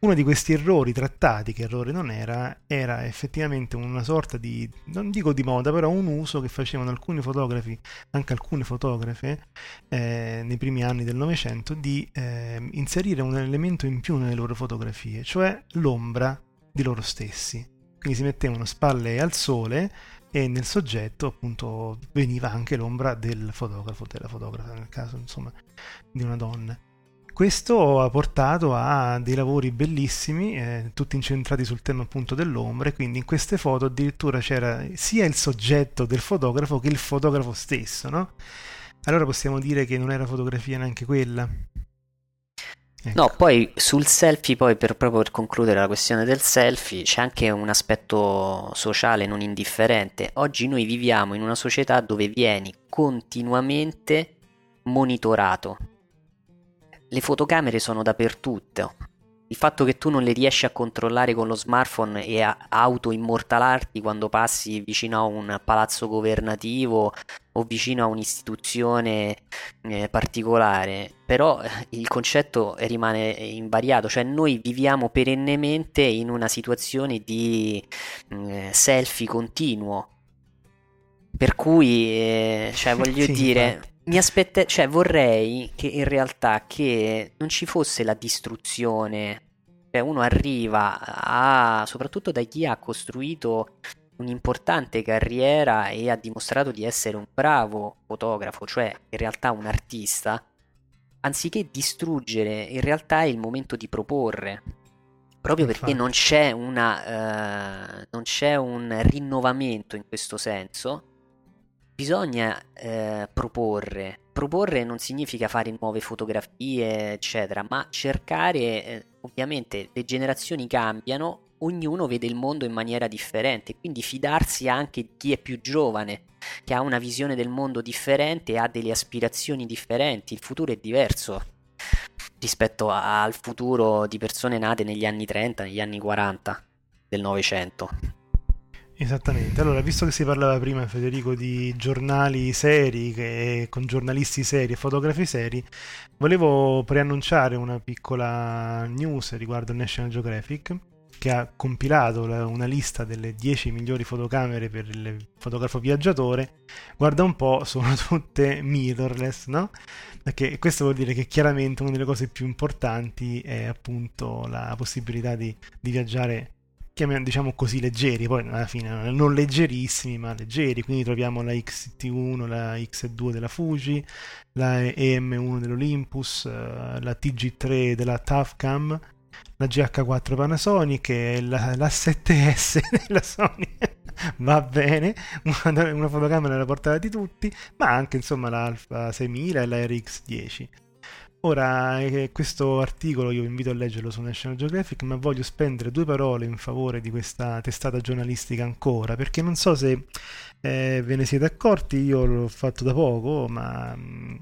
uno di questi errori trattati, che errore non era, era effettivamente una sorta di, non dico di moda, però un uso che facevano alcuni fotografi, anche alcune fotografe, eh, nei primi anni del Novecento, di eh, inserire un elemento in più nelle loro fotografie, cioè l'ombra di loro stessi. Quindi si mettevano spalle al sole e nel soggetto appunto veniva anche l'ombra del fotografo, della fotografa, nel caso insomma di una donna. Questo ha portato a dei lavori bellissimi, eh, tutti incentrati sul tema appunto dell'ombra, e quindi in queste foto addirittura c'era sia il soggetto del fotografo che il fotografo stesso, no? Allora possiamo dire che non era fotografia neanche quella. Ecco. No, poi sul selfie, poi per, proprio per concludere la questione del selfie, c'è anche un aspetto sociale non indifferente. Oggi noi viviamo in una società dove vieni continuamente monitorato. Le fotocamere sono dappertutto, il fatto che tu non le riesci a controllare con lo smartphone e a auto-immortalarti quando passi vicino a un palazzo governativo o vicino a un'istituzione eh, particolare, però eh, il concetto rimane invariato, cioè noi viviamo perennemente in una situazione di eh, selfie continuo, per cui, eh, cioè voglio sì, dire mi aspetta, cioè vorrei che in realtà che non ci fosse la distruzione. Cioè uno arriva a, soprattutto da chi ha costruito un'importante carriera e ha dimostrato di essere un bravo fotografo, cioè in realtà un artista, anziché distruggere, in realtà è il momento di proporre. Proprio perché non c'è, una, uh, non c'è un rinnovamento in questo senso, bisogna eh, proporre. Proporre non significa fare nuove fotografie, eccetera, ma cercare, eh, ovviamente le generazioni cambiano, ognuno vede il mondo in maniera differente, quindi fidarsi anche di chi è più giovane, che ha una visione del mondo differente ha delle aspirazioni differenti, il futuro è diverso rispetto al futuro di persone nate negli anni 30, negli anni 40 del Novecento. Esattamente, allora visto che si parlava prima Federico di giornali seri, che, con giornalisti seri e fotografi seri, volevo preannunciare una piccola news riguardo il National Geographic. che ha compilato la- una lista delle 10 migliori fotocamere per il fotografo viaggiatore, guarda un po', sono tutte mirrorless, no? Perché questo vuol dire che chiaramente una delle cose più importanti è appunto la possibilità di, di viaggiare diciamo così leggeri, poi alla fine non leggerissimi ma leggeri, quindi troviamo la XT1, la X2 della Fuji, la EM1 dell'Olympus, eh, la TG3 della Tafcam, la GH4 Panasonic e la, la 7S della Sony. Va bene, una, fotocamera alla portata di tutti, ma anche insomma l'Alpha 6000 e la RX10. Ora, eh, questo articolo io vi invito a leggerlo su National Geographic, ma voglio spendere due parole in favore di questa testata giornalistica ancora, perché non so se eh, ve ne siete accorti, io l'ho fatto da poco, ma mh,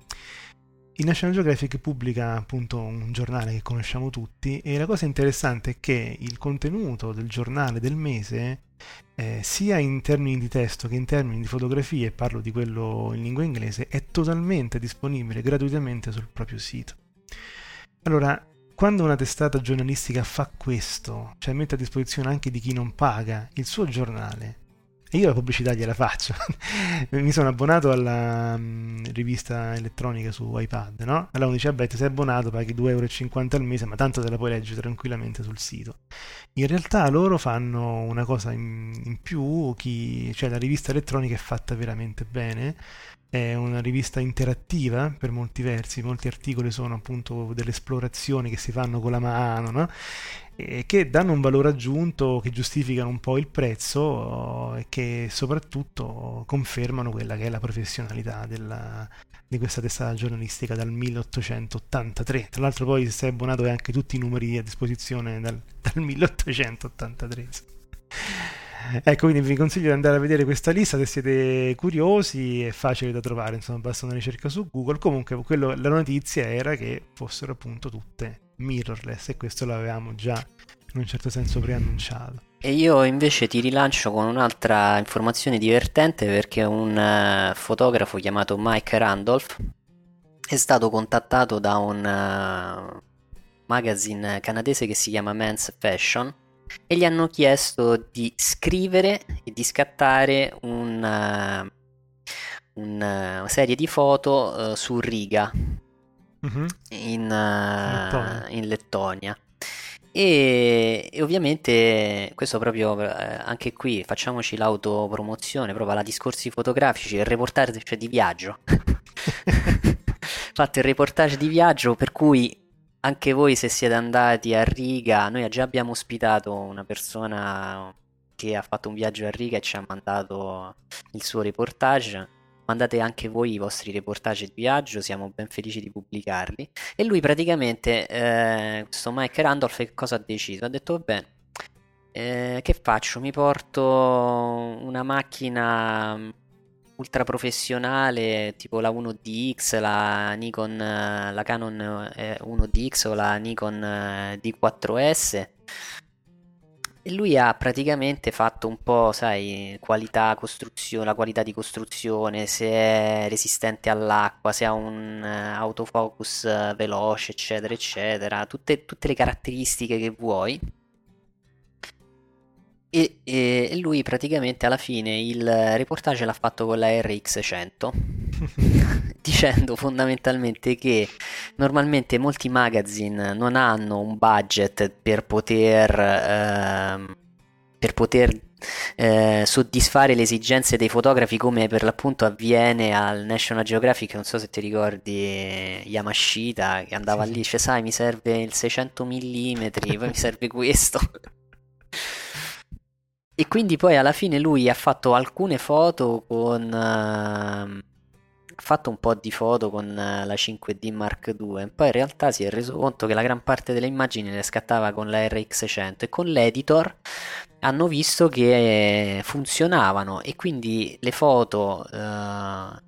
il National Geographic pubblica appunto un giornale che conosciamo tutti e la cosa interessante è che il contenuto del giornale del mese, eh, sia in termini di testo che in termini di fotografie, parlo di quello in lingua inglese, è totalmente disponibile gratuitamente sul proprio sito. Allora, quando una testata giornalistica fa questo, cioè mette a disposizione anche di chi non paga il suo giornale, e io la pubblicità gliela faccio. Mi sono abbonato alla mm, rivista elettronica su iPad, no? Allora uno dice, vabbè, ti sei abbonato, paghi 2,50 euro al mese, ma tanto te la puoi leggere tranquillamente sul sito. In realtà loro fanno una cosa in, in più, chi, cioè la rivista elettronica è fatta veramente bene, è una rivista interattiva per molti versi, molti articoli sono appunto delle esplorazioni che si fanno con la mano, no? E che danno un valore aggiunto, che giustificano un po' il prezzo e che soprattutto confermano quella che è la professionalità della, di questa testata giornalistica dal 1883. Tra l'altro poi se sei abbonato hai anche tutti i numeri a disposizione dal, dal 1883. Ecco, quindi vi consiglio di andare a vedere questa lista se siete curiosi, è facile da trovare, insomma, basta una ricerca su Google. Comunque, quello, la notizia era che fossero appunto tutte mirrorless e questo l'avevamo già in un certo senso preannunciato. E io invece ti rilancio con un'altra informazione divertente perché un eh, fotografo chiamato Mike Randolph è stato contattato da un eh, magazine canadese che si chiama Men's Fashion e gli hanno chiesto di scrivere e di scattare un, eh, una serie di foto su Riga Mhm. in, Lettonia. eh, in Lettonia. E, e ovviamente questo proprio eh, anche qui facciamoci l'autopromozione, proprio alla discorsi fotografici, il reportage di viaggio. Fate il reportage di viaggio per cui anche voi se siete andati a Riga, noi già abbiamo ospitato una persona che ha fatto un viaggio a Riga e ci ha mandato il suo reportage. Mandate anche voi i vostri reportage di viaggio, siamo ben felici di pubblicarli. E lui praticamente, eh, questo Mike Randolph, che cosa ha deciso? Ha detto, vabbè, eh, che faccio? Mi porto una macchina mm, ultra professionale, tipo la 1DX, la Nikon, eh, la Canon eh, 1DX o la Nikon eh, D4S. E lui ha praticamente fatto un po', sai, qualità, la qualità di costruzione, se è resistente all'acqua, se ha un eh, autofocus eh, veloce, eccetera, eccetera, tutte, tutte le caratteristiche che vuoi. E- e lui praticamente alla fine il reportage l'ha fatto con la RX100 dicendo fondamentalmente che normalmente molti magazine non hanno un budget per poter, ehm, per poter eh, soddisfare le esigenze dei fotografi come per l'appunto avviene al National Geographic, non so se ti ricordi Yamashita che andava Sì, lì, cioè sai mi serve il 600 mm, poi mi serve questo. E quindi poi alla fine lui ha fatto alcune foto con... ha fatto un po' di foto con eh, la 5D Mark II, poi in realtà si è reso conto che la gran parte delle immagini le scattava con la RX100 e con l'editor hanno visto che funzionavano e quindi le foto eh,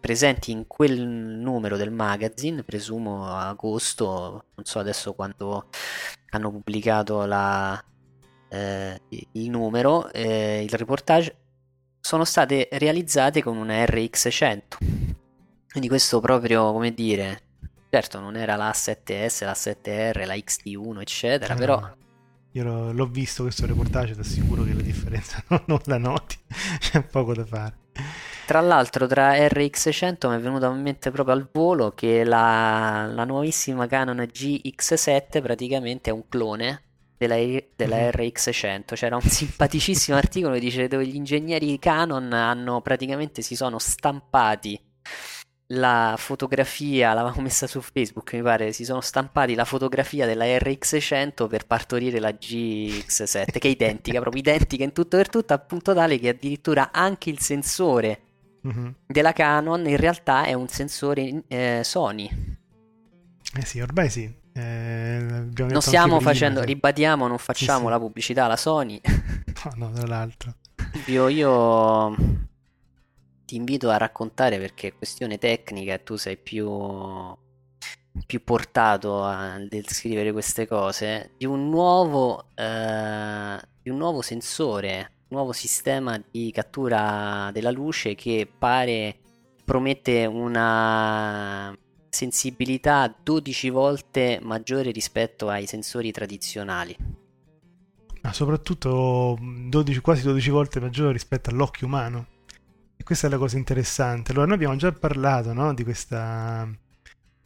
presenti in quel numero del magazine, presumo agosto, non so adesso quando hanno pubblicato la, eh, il numero, eh, il reportage, sono state realizzate con una RX100. Quindi questo proprio, come dire, certo non era la 7S, la 7R, la XT1, eccetera, Eh, però no. Io l'ho, l'ho visto questo reportage, ti assicuro che la differenza non, non la noti, c'è poco da fare. Tra l'altro, tra RX100 mi è venuto in mente proprio al volo che la, la nuovissima Canon GX7 praticamente è un clone della, della Mhm. RX100. C'era un simpaticissimo articolo che dice dove gli ingegneri Canon hanno praticamente si sono stampati la fotografia, l'avevamo messa su Facebook, mi pare, si sono stampati la fotografia della RX100 per partorire la GX7, che è identica, proprio identica in tutto per tutto, a punto tale che addirittura anche il sensore Mhm. della Canon in realtà è un sensore eh, Sony. Eh sì, ormai sì. Eh, Non stiamo facendo, sì. ribadiamo, non facciamo sì. la pubblicità alla Sony. No, no, tra l'altro. Io, io ti invito a raccontare perché è questione tecnica e tu sei più, più portato a descrivere queste cose di un nuovo, eh, di un nuovo sensore, un nuovo sistema di cattura della luce che pare promette una sensibilità 12 volte maggiore rispetto ai sensori tradizionali. Ma soprattutto 12, quasi 12 volte maggiore rispetto all'occhio umano. E questa è la cosa interessante. Allora, noi abbiamo già parlato no, di, questa,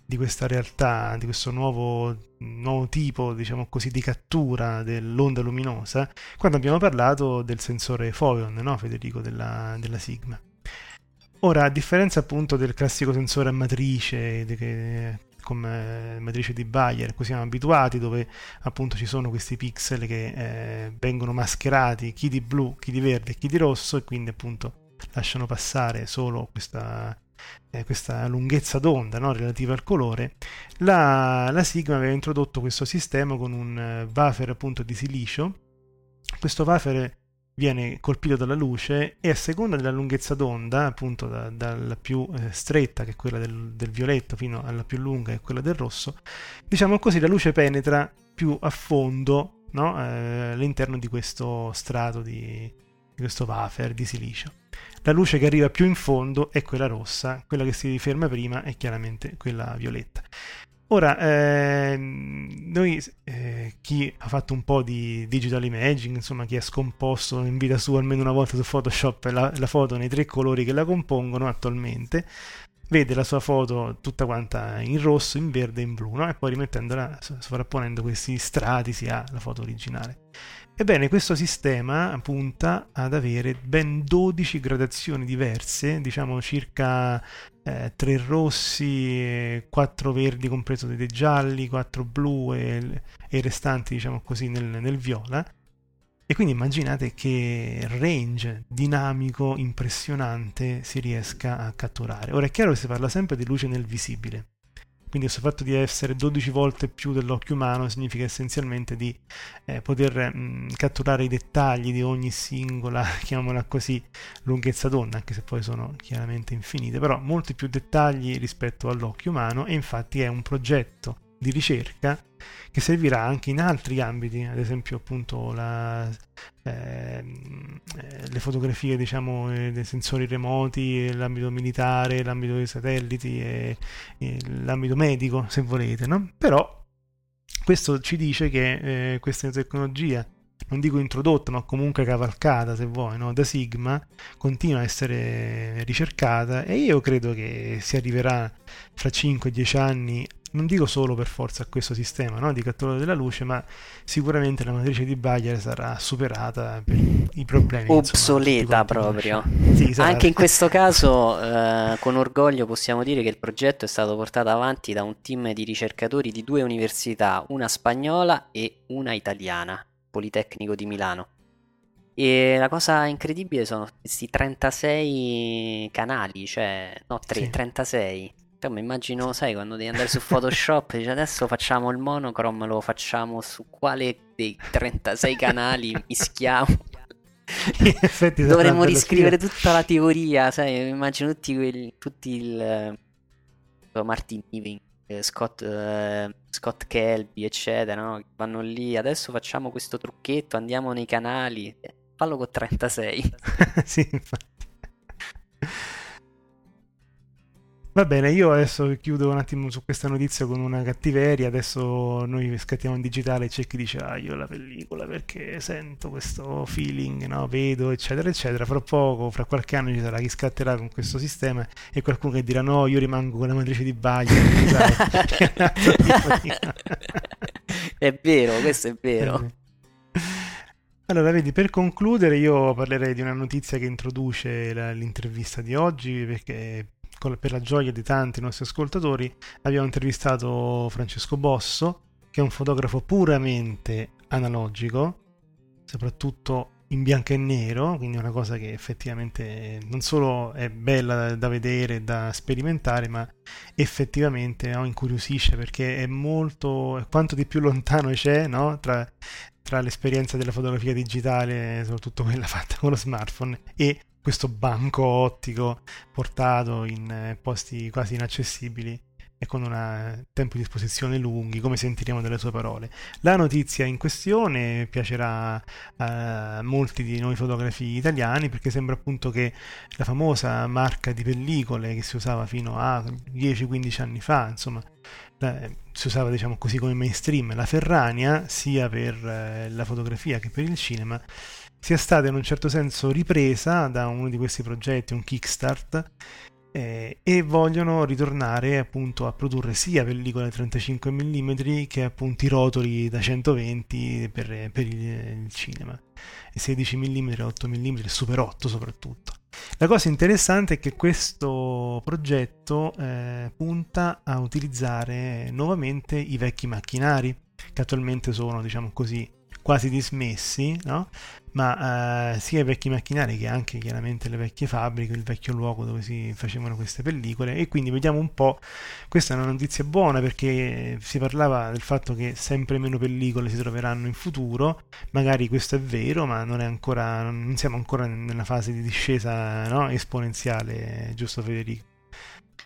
di questa realtà, di questo nuovo, nuovo tipo, diciamo così, di cattura dell'onda luminosa, quando abbiamo parlato del sensore Foveon, no, Federico, della, della Sigma. Ora, a differenza appunto del classico sensore a matrice, che- come matrice di Bayer, a cui siamo abituati, dove appunto ci sono questi pixel che eh, vengono mascherati, chi di blu, chi di verde chi di rosso, e quindi appunto lasciano passare solo questa, eh, questa lunghezza d'onda no, relativa al colore. La, la Sigma aveva introdotto questo sistema con un eh, wafer appunto di silicio. Questo wafer viene colpito dalla luce e a seconda della lunghezza d'onda, appunto da- dalla più eh, stretta, che è quella del, del violetto, fino alla più lunga, che è quella del rosso, diciamo così, la luce penetra più a fondo no? Eh, all'interno di questo strato di, di questo wafer di silicio. La luce che arriva più in fondo è quella rossa, quella che si ferma prima è chiaramente quella violetta. Ora, ehm, noi, eh, chi ha fatto un po' di digital imaging, insomma, chi ha scomposto in vita sua almeno una volta su Photoshop la, la foto nei tre colori che la compongono attualmente, vede la sua foto tutta quanta in rosso, in verde e in blu, no? e poi rimettendola, sovrapponendo questi strati, si ha la foto originale. Ebbene, questo sistema punta ad avere ben 12 gradazioni diverse, diciamo circa eh, 3 rossi, 4 verdi compreso dei gialli, 4 blu e, e i restanti, diciamo così, nel, nel viola. E quindi immaginate che range dinamico impressionante si riesca a catturare. Ora è chiaro che si parla sempre di luce nel visibile. Quindi questo fatto di essere 12 volte più dell'occhio umano significa essenzialmente di eh, poter mh, catturare i dettagli di ogni singola, chiamiamola così, lunghezza d'onda, anche se poi sono chiaramente infinite, però molti più dettagli rispetto all'occhio umano e infatti è un progetto di ricerca che servirà anche in altri ambiti, ad esempio appunto la, ehm, eh, le fotografie diciamo eh, dei sensori remoti, eh, l'ambito militare, l'ambito dei satelliti e, e l'ambito medico se volete, no? Però questo ci dice che eh, questa tecnologia non dico introdotta, ma comunque cavalcata, se vuoi, no? da Sigma, continua a essere ricercata e io credo che si arriverà fra 5-10 anni, non dico solo per forza a questo sistema no? di cattura della luce, ma sicuramente la matrice di Bayer sarà superata per i problemi. insomma, Obsoleta proprio. Sì, sarà- Anche in questo caso, eh, con orgoglio possiamo dire che il progetto è stato portato avanti da un team di ricercatori di due università, una spagnola e una italiana, Politecnico di Milano. E la cosa incredibile sono questi 36 canali, cioè, no, tre- Sì. 36. Cioè, mi immagino, sai, quando devi andare su Photoshop, dici adesso facciamo il monochrome, lo facciamo su quale dei 36 canali mischiamo. Dovremmo riscrivere sfida. tutta la teoria, sai, immagino tutti quelli, tutti il eh, Martin Ewing, eh, Scott, eh, Scott Kelby, eccetera, no? Vanno lì, adesso facciamo questo trucchetto, andiamo nei canali, fallo con 36. sì, infatti. Va bene, io adesso chiudo un attimo su questa notizia con una cattiveria. Adesso noi scattiamo in digitale e c'è chi dice: Ah, io la pellicola perché sento questo feeling, no? vedo, eccetera, eccetera. Fra poco, fra qualche anno ci sarà chi scatterà con questo sistema e qualcuno che dirà: No, io rimango con la matrice di Bayer. è vero, questo è vero. Allora, vedi, per concludere io parlerei di una notizia che introduce la, l'intervista di oggi, perché per la gioia di tanti nostri ascoltatori, abbiamo intervistato Francesco Bosso, che è un fotografo puramente analogico, soprattutto in bianco e nero, quindi una cosa che effettivamente non solo è bella da vedere, da sperimentare, ma effettivamente no, incuriosisce perché è molto, quanto di più lontano c'è no, tra, tra l'esperienza della fotografia digitale, soprattutto quella fatta con lo smartphone, e questo banco ottico portato in eh, posti quasi inaccessibili e con un tempo di esposizione lunghi, come sentiremo dalle sue parole. La notizia in questione piacerà a molti di noi fotografi italiani perché sembra appunto che la famosa marca di pellicole che si usava fino a 10-15 anni fa, insomma, si usava diciamo così come mainstream, la Ferrania, sia per eh, la fotografia che per il cinema, sia stata in un certo senso ripresa da uno di questi progetti, un kickstart, eh, e vogliono ritornare appunto a produrre sia pellicole 35 mm che appunto i rotoli da 120 per, per il, il, cinema, e 16 mm, 8 mm, super 8 soprattutto. La cosa interessante è che questo progetto eh, punta a utilizzare nuovamente i vecchi macchinari che attualmente sono, diciamo così, quasi dismessi, no? Ma eh, sia i vecchi macchinari che anche chiaramente le vecchie fabbriche, il vecchio luogo dove si facevano queste pellicole e quindi vediamo un po', questa è una notizia buona perché si parlava del fatto che sempre meno pellicole si troveranno in futuro, magari questo è vero ma non, ancora, non siamo ancora nella fase di discesa no? esponenziale, giusto Federico?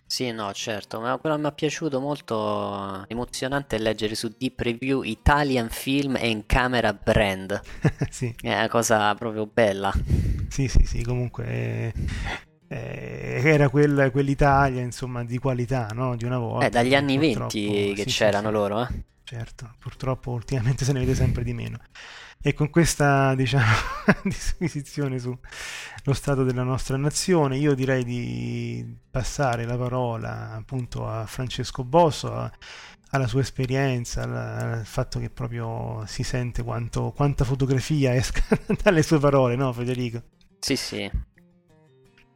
Sì, no, certo, ma quello che mi è piaciuto molto emozionante è leggere su Deep Preview Italian Film and Camera Brand. sì. È una cosa proprio bella. Sì, sì, sì, comunque eh, eh, era quel, quell'Italia, insomma, di qualità, no? Di una volta. Eh, dagli anni 20 che sì, c'erano sì, loro, eh. Certo, purtroppo ultimamente se ne vede sempre di meno. E con questa, diciamo, disquisizione sullo stato della nostra nazione, io direi di passare la parola appunto a Francesco Bosso, a, alla sua esperienza, al, al, fatto che proprio si sente quanto, quanta fotografia esca dalle sue parole, no Federico? Sì, sì.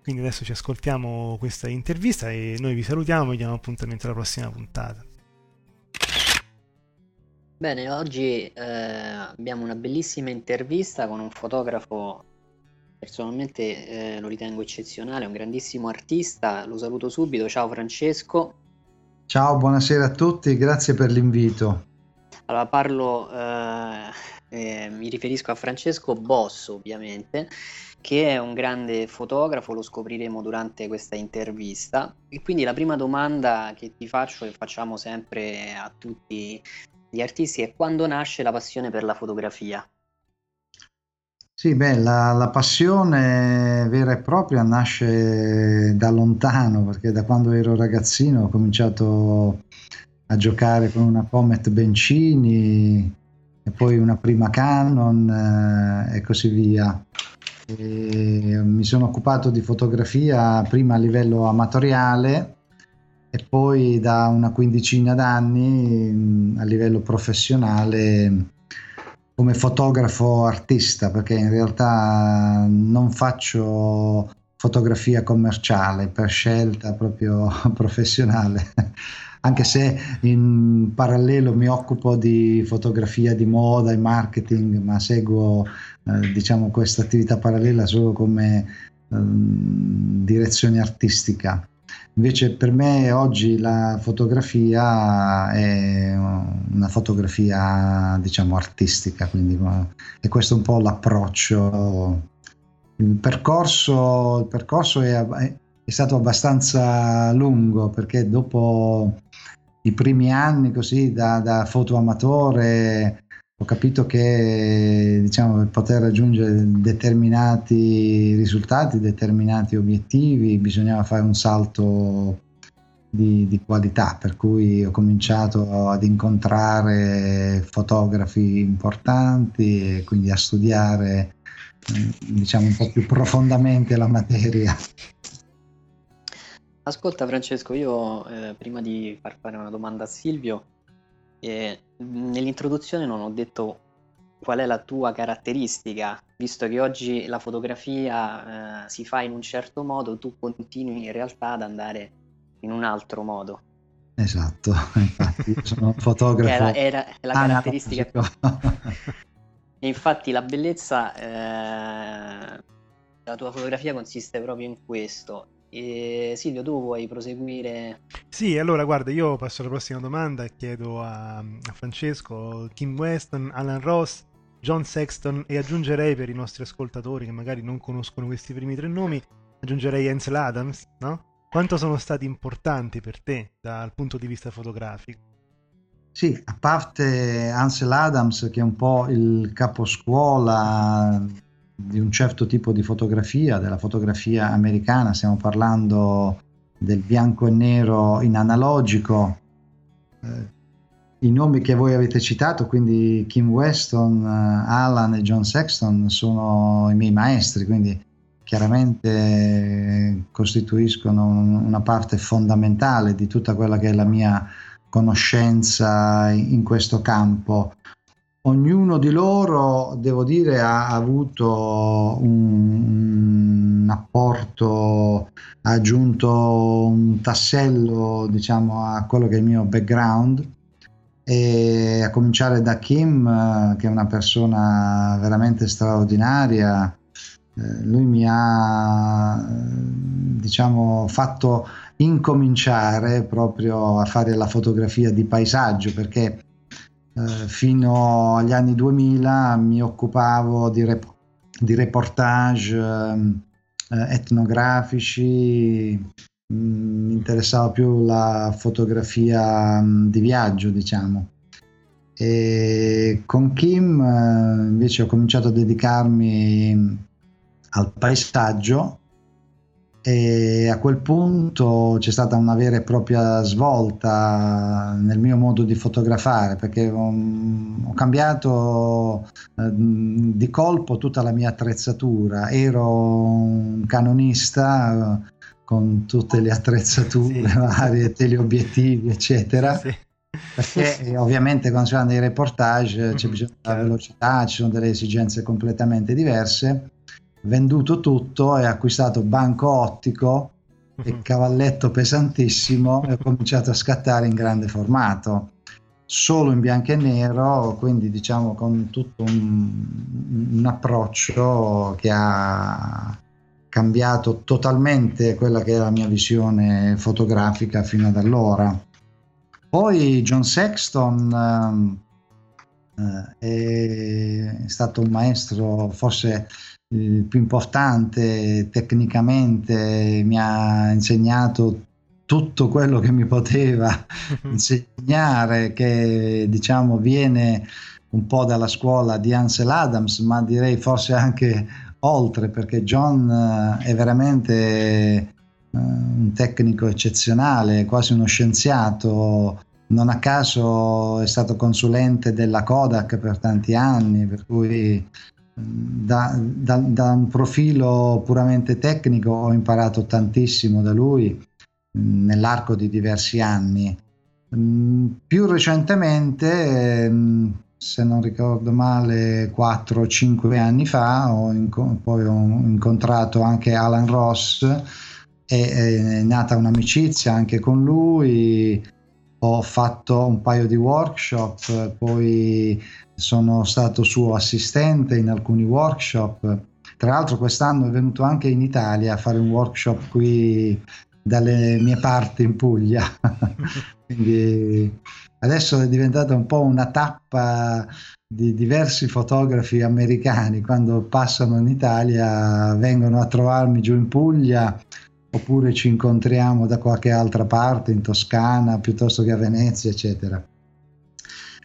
Quindi adesso ci ascoltiamo questa intervista e noi vi salutiamo e diamo appuntamento alla prossima puntata. Bene, oggi eh, abbiamo una bellissima intervista con un fotografo personalmente eh, lo ritengo eccezionale, un grandissimo artista. Lo saluto subito. Ciao Francesco. Ciao, buonasera a tutti, grazie per l'invito. Allora parlo, eh, eh mi riferisco a Francesco Bosso ovviamente, che è un grande fotografo, lo scopriremo durante questa intervista. E quindi la prima domanda che ti faccio e facciamo sempre a tutti gli artisti è quando nasce la passione per la fotografia? Sì, beh, la, la, passione vera e propria nasce da lontano, perché da quando ero ragazzino ho cominciato a giocare con una Comet Bencini e poi una prima Canon eh, e così via. E mi sono occupato di fotografia prima a livello amatoriale e poi da una quindicina d'anni a livello professionale come fotografo artista perché in realtà non faccio fotografia commerciale per scelta proprio professionale anche se in parallelo mi occupo di fotografia di moda e marketing ma seguo eh, diciamo questa attività parallela solo come eh, direzione artistica Invece per me oggi la fotografia è una fotografia diciamo artistica, quindi e questo è un po' l'approccio. Il percorso, il percorso è, è stato abbastanza lungo perché dopo i primi anni così da, da fotoamatore ho capito che diciamo, per poter raggiungere determinati risultati, determinati obiettivi, bisognava fare un salto di, di, qualità, per cui ho cominciato ad incontrare fotografi importanti e quindi a studiare diciamo un po' più profondamente la materia. Ascolta Francesco, io eh, prima di far fare una domanda a Silvio, eh, nell'introduzione non ho detto qual è la tua caratteristica, visto che oggi la fotografia eh, si fa in un certo modo, tu continui in realtà ad andare in un altro modo. Esatto, infatti sono fotografo. Era, era la caratteristica. e infatti la bellezza eh, della tua fotografia consiste proprio in questo. E Silvio, tu vuoi proseguire? Sì, allora guarda, io passo alla prossima domanda e chiedo a, a Francesco, Kim Weston, Alan Ross, John Sexton e aggiungerei per i nostri ascoltatori che magari non conoscono questi primi tre nomi, aggiungerei Ansel Adams, no? Quanto sono stati importanti per te dal punto di vista fotografico? Sì, a parte Ansel Adams che è un po' il caposcuola di un certo tipo di fotografia, della fotografia americana, stiamo parlando del bianco e nero in analogico. Eh, I nomi che voi avete citato, quindi Kim Weston, Alan e John Sexton, sono i miei maestri, quindi chiaramente costituiscono una parte fondamentale di tutta quella che è la mia conoscenza in questo campo. Ognuno di loro, devo dire, ha avuto un, un apporto, ha aggiunto un tassello, diciamo, a quello che è il mio background. E a cominciare da Kim, che è una persona veramente straordinaria, eh, lui mi ha diciamo fatto incominciare proprio a fare la fotografia di paesaggio perché eh, fino agli anni 2000 mi occupavo di, rep- di reportage ehm, eh, etnografici mm, mi interessava più la fotografia mm, di viaggio diciamo. E con Kim eh, invece ho cominciato a dedicarmi al paesaggio e a quel punto c'è stata una vera e propria svolta nel mio modo di fotografare perché ho, ho cambiato eh, di colpo tutta la mia attrezzatura. Ero un canonista eh, con tutte le attrezzature sì. varie teleobiettivi eccetera. Sì. perché ovviamente quando si fanno dei reportage c'è bisogno della velocità ci sono delle esigenze completamente diverse venduto tutto e acquistato banco ottico e mhm. cavalletto pesantissimo e ho cominciato a scattare in grande formato solo in bianco e nero quindi diciamo con tutto un, un approccio che ha cambiato totalmente quella che è la mia visione fotografica fino ad allora poi John Sexton eh, è stato un maestro forse il più importante tecnicamente, mi ha insegnato tutto quello che mi poteva insegnare, che diciamo viene un po' dalla scuola di Ansel Adams, ma direi forse anche oltre, perché John eh, è veramente eh, un tecnico eccezionale, quasi uno scienziato. Non a caso è stato consulente della Kodak per tanti anni, per cui da, da, da, un profilo puramente tecnico ho imparato tantissimo da lui mm, nell'arco di diversi anni. Mm, più recentemente, mm, se non ricordo male, 4-5 anni fa, ho inco- poi ho incontrato anche Alan Ross e è nata un'amicizia anche con lui. Ho fatto un paio di workshop, poi sono stato suo assistente in alcuni workshop. Tra l'altro quest'anno è venuto anche in Italia a fare un workshop qui dalle mie parti in Puglia. Quindi adesso è diventata un po' una tappa di diversi fotografi americani quando passano in Italia vengono a trovarmi giù in Puglia oppure ci incontriamo da qualche altra parte in Toscana piuttosto che a Venezia eccetera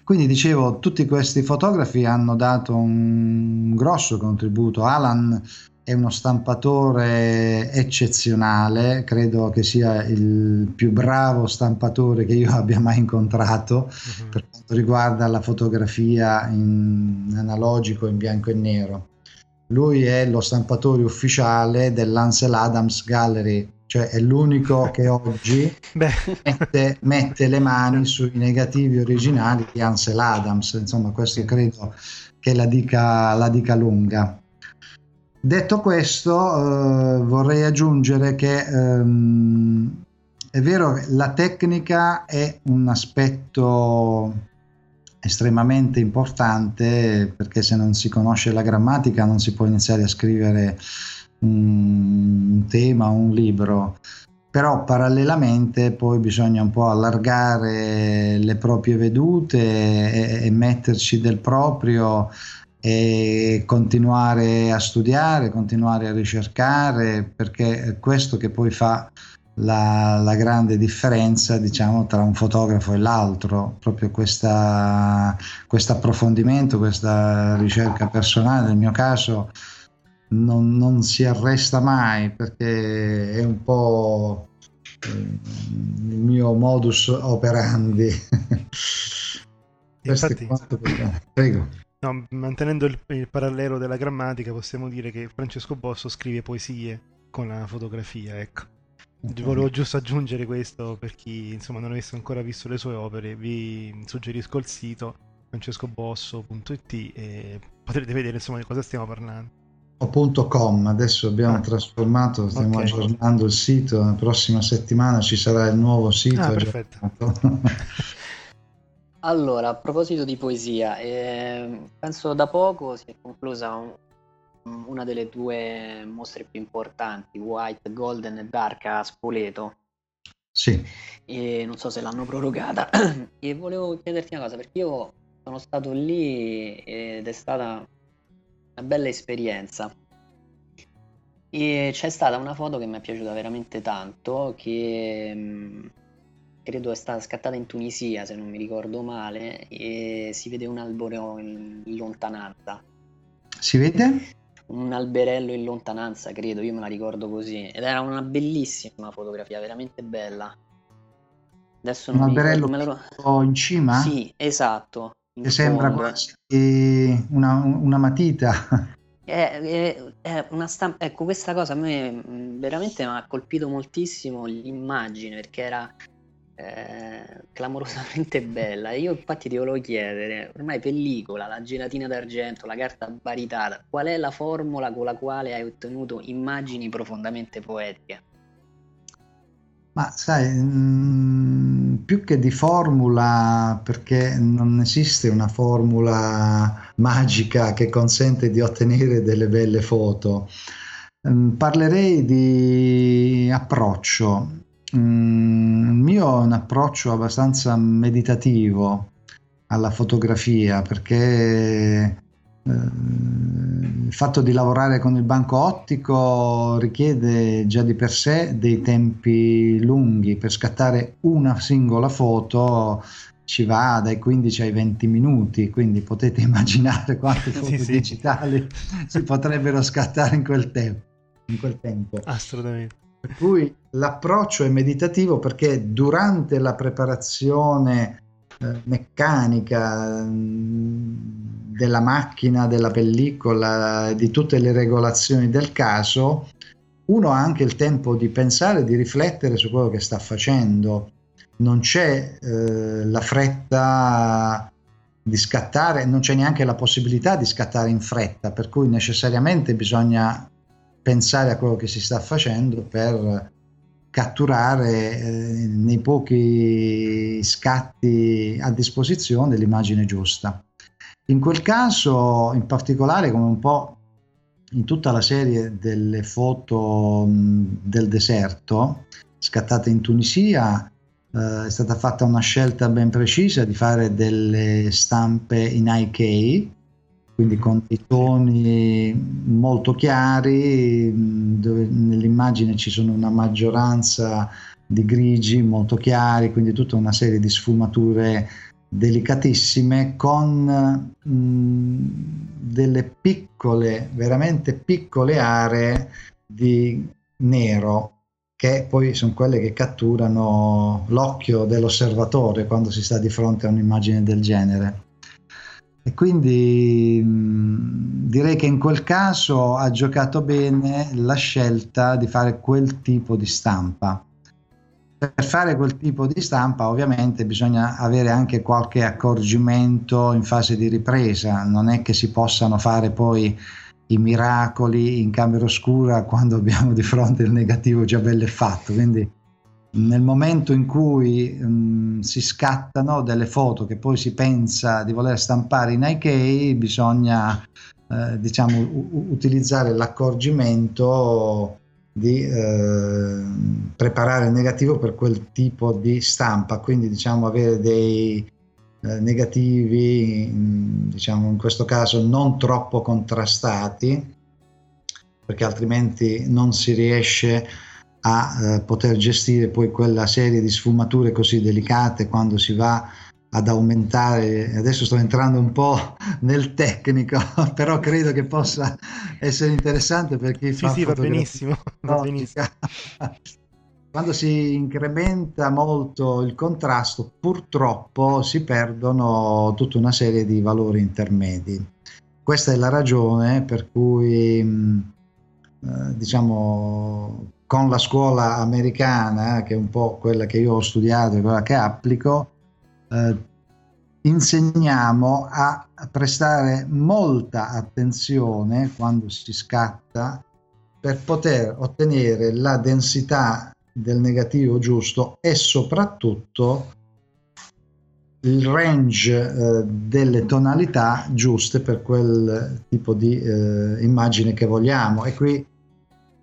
quindi dicevo, tutti questi fotografi hanno dato un grosso contributo. Alan è uno stampatore eccezionale, credo che sia il più bravo stampatore che io abbia mai incontrato uh-huh. per quanto riguarda la fotografia in analogico in bianco e nero. Lui è lo stampatore ufficiale dell'Ansel Adams Gallery, cioè è l'unico che oggi mette, mette, le mani sui negativi originali di Ansel Adams, insomma questo credo che la dica, la dica lunga. Detto questo, eh, vorrei aggiungere che ehm, è vero che la tecnica è un aspetto estremamente importante perché se non si conosce la grammatica non si può iniziare a scrivere un tema, un libro. Però parallelamente poi bisogna un po' allargare le proprie vedute e, e metterci del proprio e continuare a studiare, continuare a ricercare, perché è questo che poi fa la, la, grande differenza diciamo, tra un fotografo e l'altro, proprio questo approfondimento, questa ricerca personale, nel mio caso non, non, si arresta mai perché è un po' eh, il mio modus operandi. Infatti, Prego. No, mantenendo il, il, parallelo della grammatica, possiamo dire che Francesco Bosso scrive poesie con la fotografia, ecco. Volevo giusto aggiungere questo per chi insomma, non avesse ancora visto le sue opere, vi suggerisco il sito francescobosso.it e potrete vedere insomma di cosa stiamo parlando. .com, adesso abbiamo ah. trasformato, stiamo okay. aggiornando il sito, la prossima settimana ci sarà il nuovo sito. Ah, perfetto. Allora, a proposito di poesia, eh, penso da poco si è conclusa un, una delle due mostre più importanti, White, Golden e Dark a Spoleto. Sì. E non so se l'hanno prorogata. e volevo chiederti una cosa, perché io sono stato lì ed è stata una bella esperienza. E c'è stata una foto che mi è piaciuta veramente tanto, che credo è stata scattata in Tunisia se non mi ricordo male e si vede un albero in, lontananza. Si vede? Un alberello in lontananza, credo, io me la ricordo così. Ed era una bellissima fotografia, veramente bella. Adesso un alberello ricordo, lo... in cima? Sì, esatto. Che sembra quasi una, una matita. È, è, è, una stampa, ecco, questa cosa a me veramente mi ha colpito moltissimo l'immagine perché era eh, clamorosamente bella. Io infatti ti volevo chiedere, ormai pellicola, la gelatina d'argento, la carta baritata, qual è la formula con la quale hai ottenuto immagini profondamente poetiche? Ma sai, mh, mm, più che di formula, perché non esiste una formula magica che consente di ottenere delle belle foto, mh, mm, parlerei di approccio. Mm, il mio è un approccio abbastanza meditativo alla fotografia perché il fatto di lavorare con il banco ottico richiede già di per sé dei tempi lunghi. Per scattare una singola foto ci va dai 15 ai 20 minuti quindi potete immaginare quante foto sì, digitali sì. si potrebbero scattare in quel, te- in quel tempo. Assolutamente. Per cui l'approccio è meditativo perché durante la preparazione eh, meccanica mm, della macchina, della pellicola, di tutte le regolazioni del caso, uno ha anche il tempo di pensare, di riflettere su quello che sta facendo. Non c'è eh, la fretta di scattare, non c'è neanche la possibilità di scattare in fretta, per cui necessariamente bisogna pensare a quello che si sta facendo per catturare eh, nei pochi scatti a disposizione l'immagine giusta. In quel caso, in particolare, come un po' in tutta la serie delle foto mh, del deserto scattate in Tunisia, eh, è stata fatta una scelta ben precisa di fare delle stampe in IK, quindi con dei toni molto chiari, dove nell'immagine ci sono una maggioranza di grigi molto chiari, quindi tutta una serie di sfumature delicatissime con mh, delle piccole, veramente piccole aree di nero che poi sono quelle che catturano l'occhio dell'osservatore quando si sta di fronte a un'immagine del genere. E quindi mh, direi che in quel caso ha giocato bene la scelta di fare quel tipo di stampa. Per fare quel tipo di stampa ovviamente bisogna avere anche qualche accorgimento in fase di ripresa, non è che si possano fare poi i miracoli in camera oscura quando abbiamo di fronte il negativo già bello e fatto. Quindi nel momento in cui mh, si scattano delle foto che poi si pensa di voler stampare in IK, bisogna eh, diciamo, u- utilizzare l'accorgimento di eh, preparare il negativo per quel tipo di stampa, quindi diciamo avere dei eh, negativi, diciamo in questo caso non troppo contrastati, perché altrimenti non si riesce a eh, poter gestire poi quella serie di sfumature così delicate quando si va ad aumentare, adesso sto entrando un po' nel tecnico, però credo che possa essere interessante per chi sì, fa sì, va benissimo, va benissimo. Quando si incrementa molto il contrasto, purtroppo si perdono tutta una serie di valori intermedi. Questa è la ragione per cui, eh, diciamo, con la scuola americana, che è un po' quella che io ho studiato e quella che applico, eh, insegniamo a prestare molta attenzione quando si scatta per poter ottenere la densità del negativo giusto e soprattutto il range eh, delle tonalità giuste per quel tipo di eh, immagine che vogliamo. E qui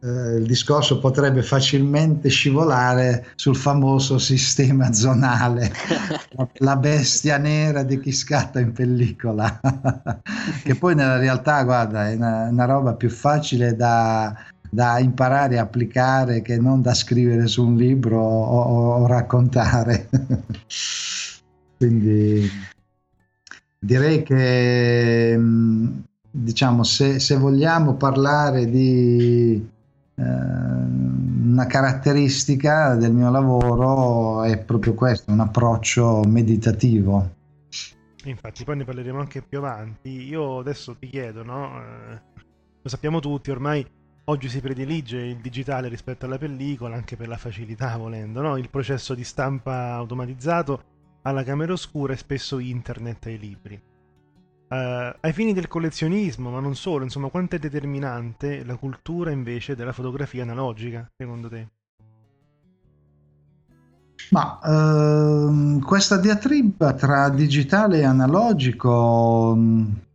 eh, il discorso potrebbe facilmente scivolare sul famoso sistema zonale la bestia nera di chi scatta in pellicola che poi nella realtà guarda è una, una roba più facile da da imparare a applicare che non da scrivere su un libro o, o raccontare. Quindi direi che diciamo se, se vogliamo parlare di una caratteristica del mio lavoro è proprio questo, un approccio meditativo. Infatti, poi ne parleremo anche più avanti. Io adesso ti chiedo, no? Eh, lo sappiamo tutti, ormai Oggi si predilige il digitale rispetto alla pellicola anche per la facilità, volendo, no? Il processo di stampa automatizzato alla camera oscura e spesso internet ai libri. Uh, ai fini del collezionismo, ma non solo, insomma, quanto è determinante la cultura invece della fotografia analogica, secondo te? Ma uh, questa diatriba tra digitale e analogico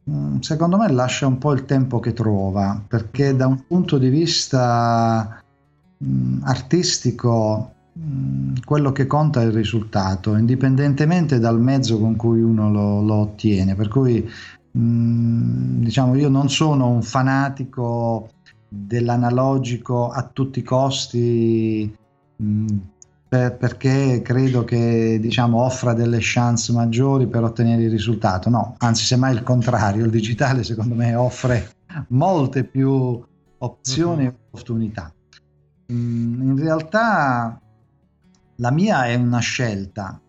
Mm, secondo me lascia un po' il tempo che trova, perché da un punto di vista mh, mm, artistico mm, quello che conta è il risultato, indipendentemente dal mezzo con cui uno lo, lo ottiene. Per cui mh, diciamo io non sono un fanatico dell'analogico a tutti i costi per, perché credo che diciamo, offra delle chance maggiori per ottenere il risultato. No, anzi, semmai il contrario, il digitale secondo me offre molte più opzioni e opportunità. Mm, in realtà la mia è una scelta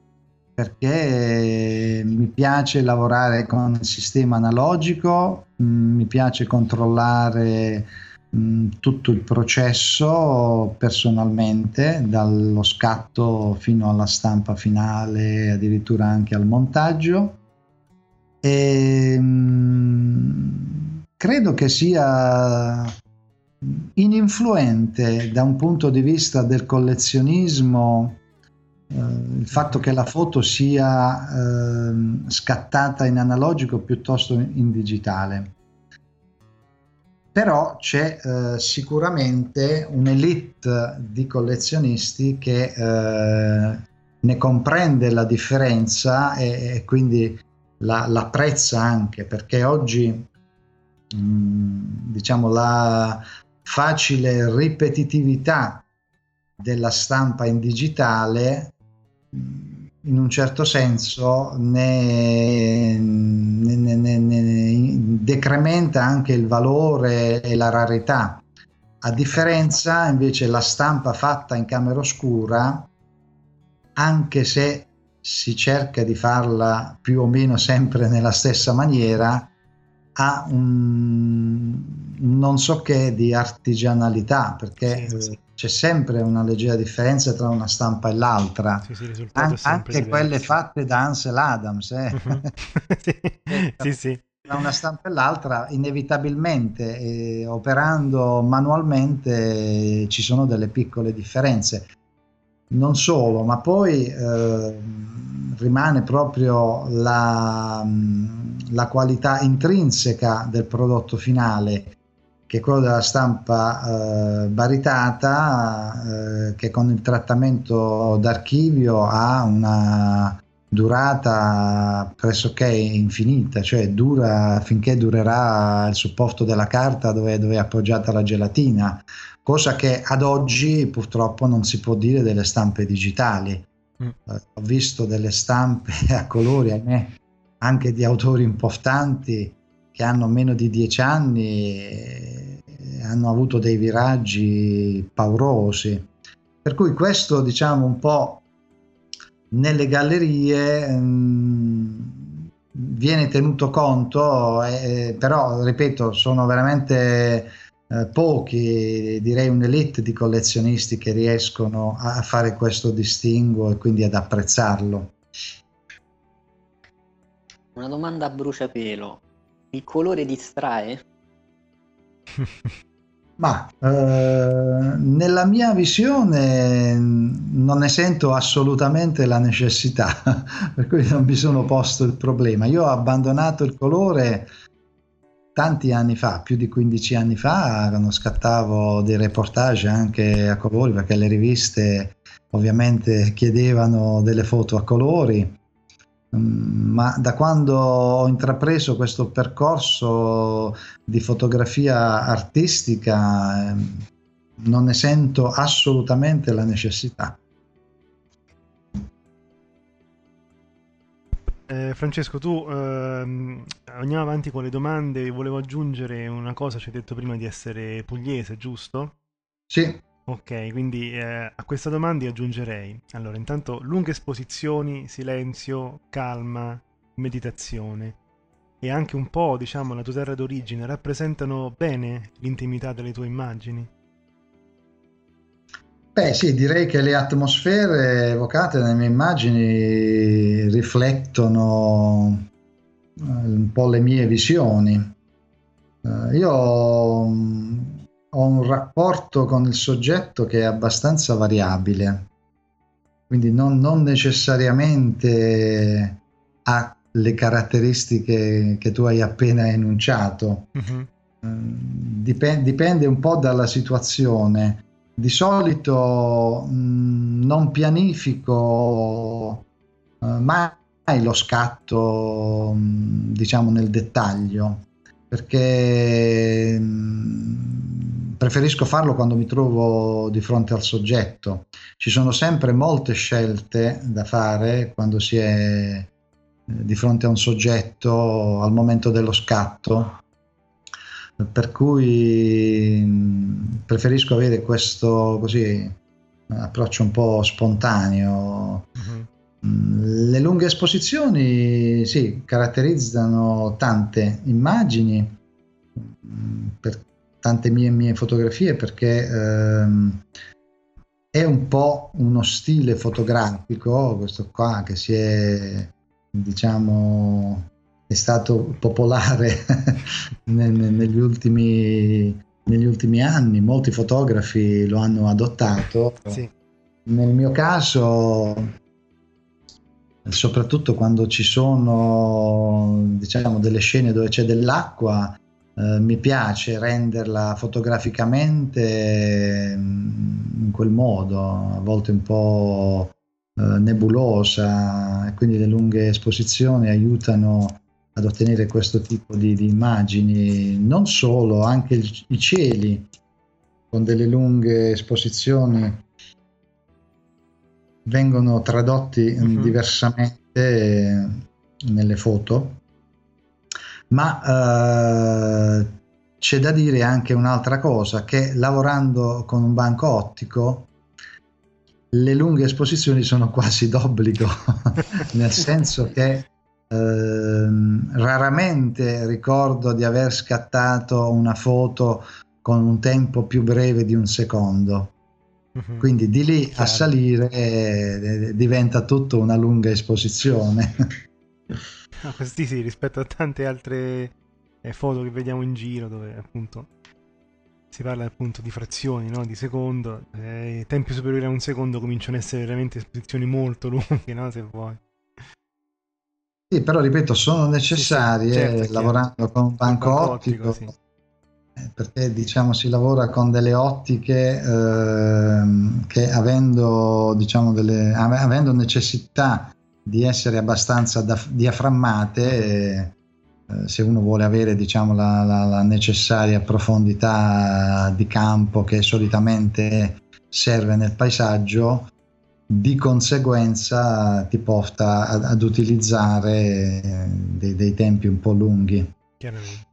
perché mi piace lavorare con il sistema analogico, mm, mi piace controllare Mm, tutto il processo personalmente, dallo scatto fino alla stampa finale, addirittura anche al montaggio. E, mh, mm, credo che sia ininfluente da un punto di vista del collezionismo il fatto che la foto sia eh, scattata in analogico piuttosto in digitale. Però c'è eh, sicuramente un'elite di collezionisti che eh, ne comprende la differenza e, e quindi la, l'apprezza anche perché oggi mh, diciamo la facile ripetitività della stampa in digitale in un certo senso ne, ne, ne, ne, decrementa anche il valore e la rarità. A differenza invece la stampa fatta in camera oscura, anche se si cerca di farla più o meno sempre nella stessa maniera, ha un, non so che di artigianalità, perché sì, sì c'è sempre una leggera differenza tra una stampa e l'altra, sì, sì, An- anche diverso. quelle fatte da Ansel Adams. Eh. Uh-huh. sì, sì, Tra una stampa e l'altra, inevitabilmente, eh, operando manualmente, ci sono delle piccole differenze. Non solo, ma poi eh, rimane proprio la, la qualità intrinseca del prodotto finale che è quello della stampa eh, baritata, eh, che con il trattamento d'archivio ha una durata pressoché infinita, cioè dura finché durerà il supporto della carta dove, dove, è appoggiata la gelatina, cosa che ad oggi purtroppo non si può dire delle stampe digitali. Mm. Eh, ho visto delle stampe a colori, ahimè, anche di autori importanti che hanno meno di dieci anni hanno avuto dei viraggi paurosi. Per cui questo, diciamo, un po' nelle gallerie mh, mm, viene tenuto conto, eh, però, ripeto, sono veramente eh, pochi, direi un'elite di collezionisti che riescono a fare questo distinguo e quindi ad apprezzarlo. Una domanda a bruciapelo il colore distrae? Ma eh, nella mia visione non ne sento assolutamente la necessità, per cui non mi sono posto il problema. Io ho abbandonato il colore tanti anni fa, più di 15 anni fa, quando scattavo dei reportage anche a colori, perché le riviste ovviamente chiedevano delle foto a colori ma da quando ho intrapreso questo percorso di fotografia artistica ehm, non ne sento assolutamente la necessità. Eh, Francesco, tu ehm, andiamo avanti con le domande. Volevo aggiungere una cosa, ci hai detto prima di essere pugliese, giusto? Sì. Ok, quindi eh, a questa domanda io aggiungerei, allora, intanto lunghe esposizioni, silenzio, calma, meditazione e anche un po', diciamo, la tua terra d'origine rappresentano bene l'intimità delle tue immagini? Beh sì, direi che le atmosfere evocate nelle mie immagini riflettono eh, un po' le mie visioni. Uh, io ho un rapporto con il soggetto che è abbastanza variabile, quindi non, non necessariamente ha le caratteristiche che tu hai appena enunciato. Uh-huh. Dipende, dipende un po' dalla situazione. Di solito mh, non pianifico uh, mai lo scatto, mh, diciamo, nel dettaglio, perché mh, preferisco farlo quando mi trovo di fronte al soggetto. Ci sono sempre molte scelte da fare quando si è eh, di fronte a un soggetto al momento dello scatto, per cui mm, preferisco avere questo così approccio un po' spontaneo. Uh-huh. Le lunghe esposizioni sì, caratterizzano tante immagini mm, per, tante mie, mie fotografie perché ehm, è un po' uno stile fotografico, questo qua che si è, diciamo, è stato popolare negli, ultimi, negli ultimi anni, molti fotografi lo hanno adottato. Sì. Nel mio caso, soprattutto quando ci sono diciamo, delle scene dove c'è dell'acqua, eh, mi piace renderla fotograficamente mm, in quel modo, a volte un po' eh, nebulosa, quindi le lunghe esposizioni aiutano ad ottenere questo tipo di, di immagini, non solo, anche il, i cieli con delle lunghe esposizioni vengono tradotti Mhm. diversamente eh, nelle foto, ma eh, c'è da dire anche un'altra cosa, che lavorando con un banco ottico le lunghe esposizioni sono quasi d'obbligo, nel senso che ehm, raramente ricordo di aver scattato una foto con un tempo più breve di un secondo. Mhm. Quindi di lì a salire eh, diventa tutto una lunga esposizione. Ah, questi sì, rispetto a tante altre eh, foto che vediamo in giro dove appunto si parla appunto di frazioni, no? di secondo, eh, i tempi superiori a un secondo cominciano ad essere veramente esposizioni molto lunghe, no? se vuoi. Sì, però ripeto, sono necessarie certo, è chiaro. lavorando con un banco, banco ottico, ottico, sì. Eh, perché diciamo si lavora con delle ottiche ehm, che avendo, diciamo, delle, ave- avendo necessità di essere abbastanza da- diaframmate, eh, eh, se uno vuole avere diciamo, la, la- la necessaria profondità di campo che solitamente serve nel paesaggio, di conseguenza ti porta ad, ad utilizzare eh, dei, dei tempi un po' lunghi. Chiaramente.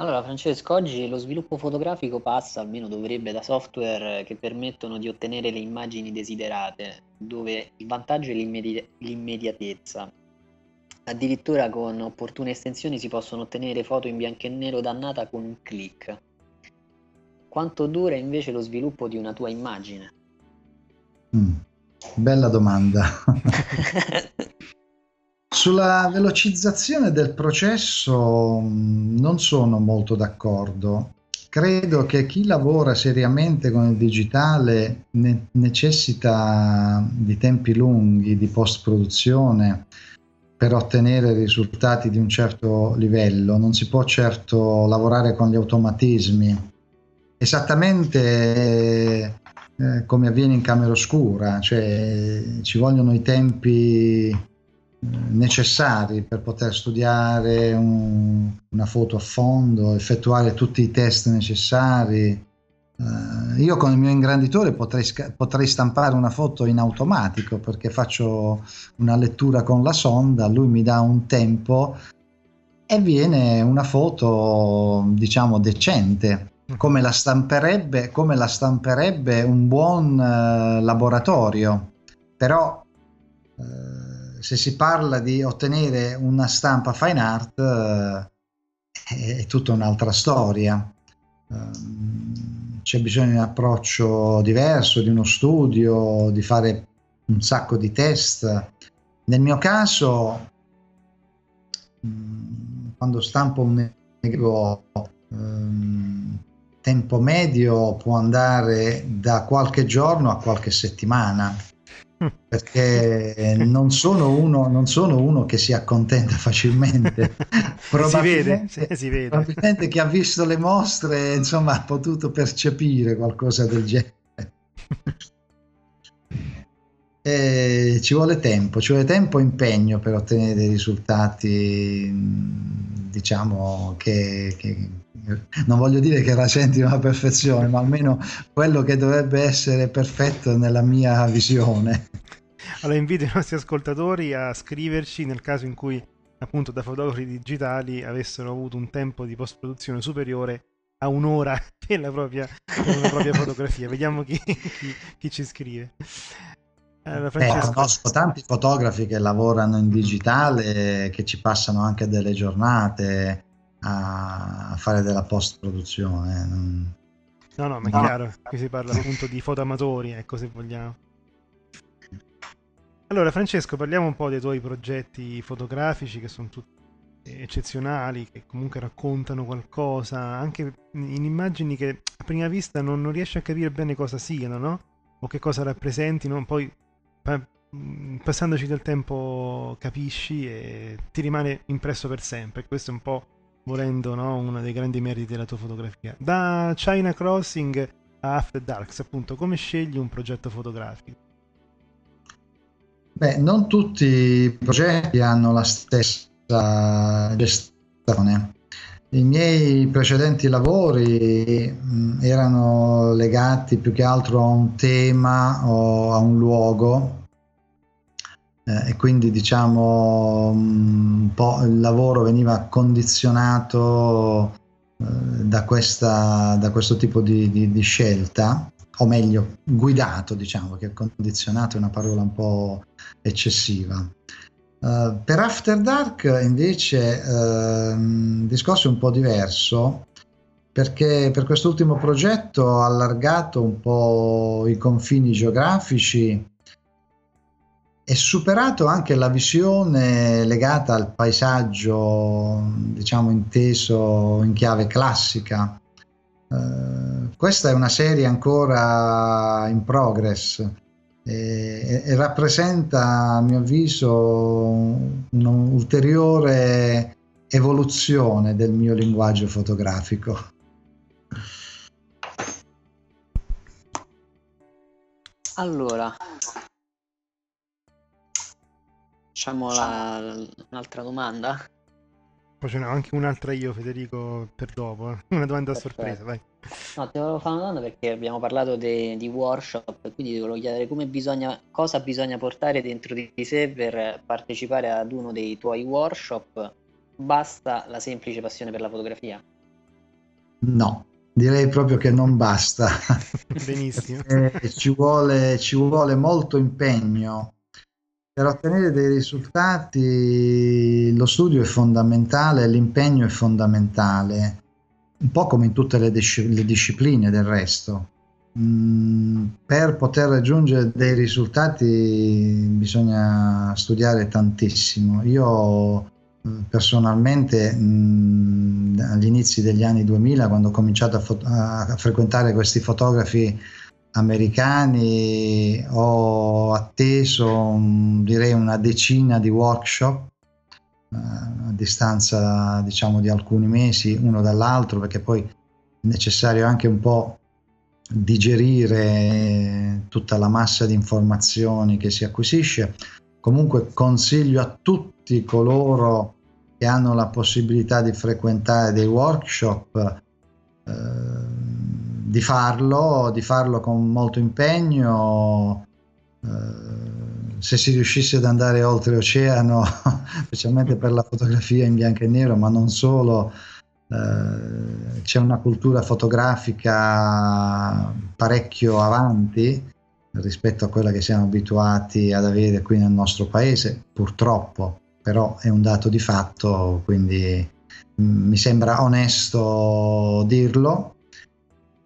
Allora, Francesco, oggi lo sviluppo fotografico passa, almeno dovrebbe, da software che permettono di ottenere le immagini desiderate, dove il vantaggio è l'immedi- l'immediatezza. Addirittura con opportune estensioni si possono ottenere foto in bianco e nero dannata con un click. Quanto dura invece lo sviluppo di una tua immagine? Mm, Bella domanda. Sulla velocizzazione del processo mh, non sono molto d'accordo. Credo che chi lavora seriamente con il digitale ne- necessita di tempi lunghi di post-produzione per ottenere risultati di un certo livello. Non si può certo lavorare con gli automatismi. Esattamente eh, come avviene in camera oscura, cioè ci vogliono i tempi necessari per poter studiare un- una foto a fondo, effettuare tutti i test necessari. Eh, io con il mio ingranditore potrei, potrei stampare una foto in automatico perché faccio una lettura con la sonda, lui mi dà un tempo e viene una foto diciamo decente come la stamperebbe, come la stamperebbe un buon eh, laboratorio. Però eh, se si parla di ottenere una stampa fine art eh, è, tutta un'altra storia. Ehm, c'è bisogno di un approccio diverso, di uno studio, di fare un sacco di test. Nel mio caso, mh, quando stampo un negativo, ehm, tempo medio può andare da qualche giorno a qualche settimana perché non sono uno, non sono uno che si accontenta facilmente. si vede, si vede. probabilmente chi ha visto le mostre insomma ha potuto percepire qualcosa del genere. E ci vuole tempo, ci vuole tempo e impegno per ottenere dei risultati, diciamo che, che non voglio dire che rasentino la perfezione, ma almeno quello che dovrebbe essere perfetto nella mia visione. Allora invito i nostri ascoltatori a scriverci nel caso in cui appunto da fotografi digitali avessero avuto un tempo di post-produzione superiore a un'ora per la propria, per la propria fotografia. Vediamo chi, chi, chi ci scrive. Allora, Eh, Francesco, conosco tanti fotografi che lavorano in digitale, che ci passano anche delle giornate a, fare della post-produzione. Non- no, no, ma è No. chiaro, qui si parla appunto di fotoamatori, ecco se vogliamo. Allora, Francesco, parliamo un po' dei tuoi progetti fotografici che sono tutti eccezionali, che comunque raccontano qualcosa, anche in immagini che a prima vista non, non riesci a capire bene cosa siano, no? O che cosa rappresentino, poi pa- mh, passandoci del tempo capisci e ti rimane impresso per sempre. Questo è un po', volendo, no? uno dei grandi meriti della tua fotografia. Da China Crossing a After Darks, appunto, come scegli un progetto fotografico? Beh, non tutti i progetti hanno la stessa gestione. I miei precedenti lavori mh, erano legati più che altro a un tema o a un luogo eh, e quindi diciamo un po' il lavoro veniva condizionato eh, da, questa, da questo tipo di, di, di scelta o meglio guidato diciamo che condizionato è una parola un po' eccessiva. Uh, per After Dark invece il discorso è un po' diverso perché per quest'ultimo progetto ho allargato un po' i confini geografici e superato anche la visione legata al paesaggio, diciamo inteso in chiave classica. Uh, questa è una serie ancora in progress e, e rappresenta a mio avviso un'ulteriore evoluzione del mio linguaggio fotografico. Allora, facciamo la, un'altra domanda. Poi ce n'ho anche un'altra io, Federico, per dopo. Eh. Una domanda a sorpresa, vai. No, ti volevo fare una domanda perché abbiamo parlato de, di workshop quindi ti volevo chiedere come bisogna, cosa bisogna portare dentro di sé per partecipare ad uno dei tuoi workshop. Basta la semplice passione per la fotografia? No, direi proprio che non basta. Benissimo. ci, vuole, ci vuole molto impegno per ottenere dei risultati lo studio è fondamentale, l'impegno è fondamentale, un po' come in tutte le, dis- le discipline del resto. Mm, per poter raggiungere dei risultati bisogna studiare tantissimo. Io mm, personalmente mh, mm, agli inizi degli anni 2000, quando ho cominciato a, fo- a frequentare questi fotografi americani ho atteso direi una decina di workshop eh, a distanza diciamo di alcuni mesi uno dall'altro perché poi è necessario anche un po' digerire tutta la massa di informazioni che si acquisisce. Comunque consiglio a tutti coloro che hanno la possibilità di frequentare dei workshop eh, di farlo, di farlo con molto impegno. Eh, se si riuscisse ad andare oltreoceano, specialmente per la fotografia in bianco e nero, ma non solo, eh, c'è una cultura fotografica parecchio avanti rispetto a quella che siamo abituati ad avere qui nel nostro paese, purtroppo, però è un dato di fatto, quindi mm, mi sembra onesto dirlo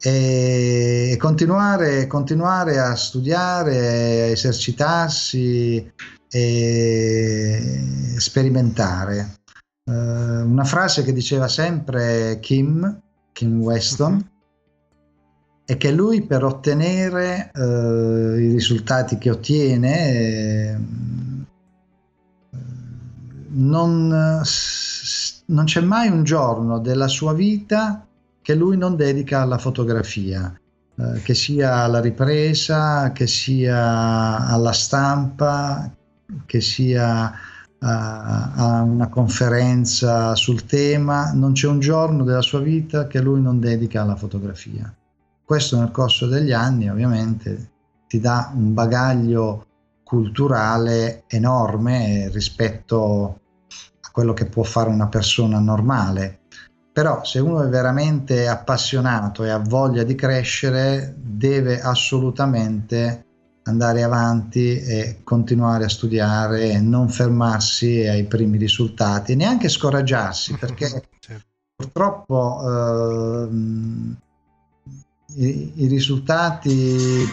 e continuare, continuare a studiare, a esercitarsi e sperimentare. Uh, una frase che diceva sempre Kim, Kim Weston, uh-huh. è che lui per ottenere uh, i risultati che ottiene eh, non, non c'è mai un giorno della sua vita che lui non dedica alla fotografia, eh, che sia alla ripresa, che sia alla stampa, che sia a, a una conferenza sul tema, non c'è un giorno della sua vita che lui non dedica alla fotografia. Questo nel corso degli anni ovviamente ti dà un bagaglio culturale enorme rispetto a quello che può fare una persona normale però se uno è veramente appassionato e ha voglia di crescere, deve assolutamente andare avanti e continuare a studiare e non fermarsi ai primi risultati, neanche scoraggiarsi, perché purtroppo eh, i, i risultati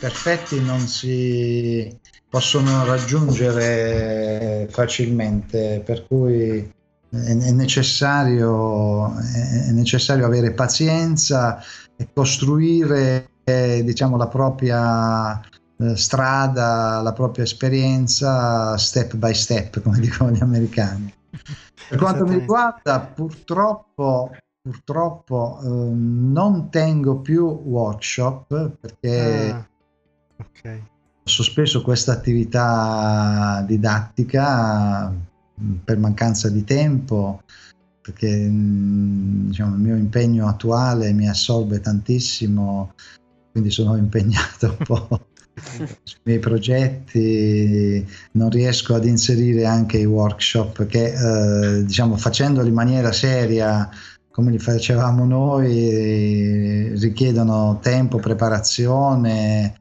perfetti non si possono raggiungere facilmente, per cui è necessario, è necessario avere pazienza e costruire eh, diciamo, la propria eh, strada, la propria esperienza step by step, come dicono gli americani. Per quanto mi riguarda, purtroppo, purtroppo eh, non tengo più workshop perché ah, okay. ho sospeso questa attività didattica per mancanza di tempo, perché mm, diciamo, il mio impegno attuale mi assorbe tantissimo, quindi sono impegnato un po' sui miei progetti, non riesco ad inserire anche i workshop che eh, diciamo facendoli in maniera seria come li facevamo noi richiedono tempo, preparazione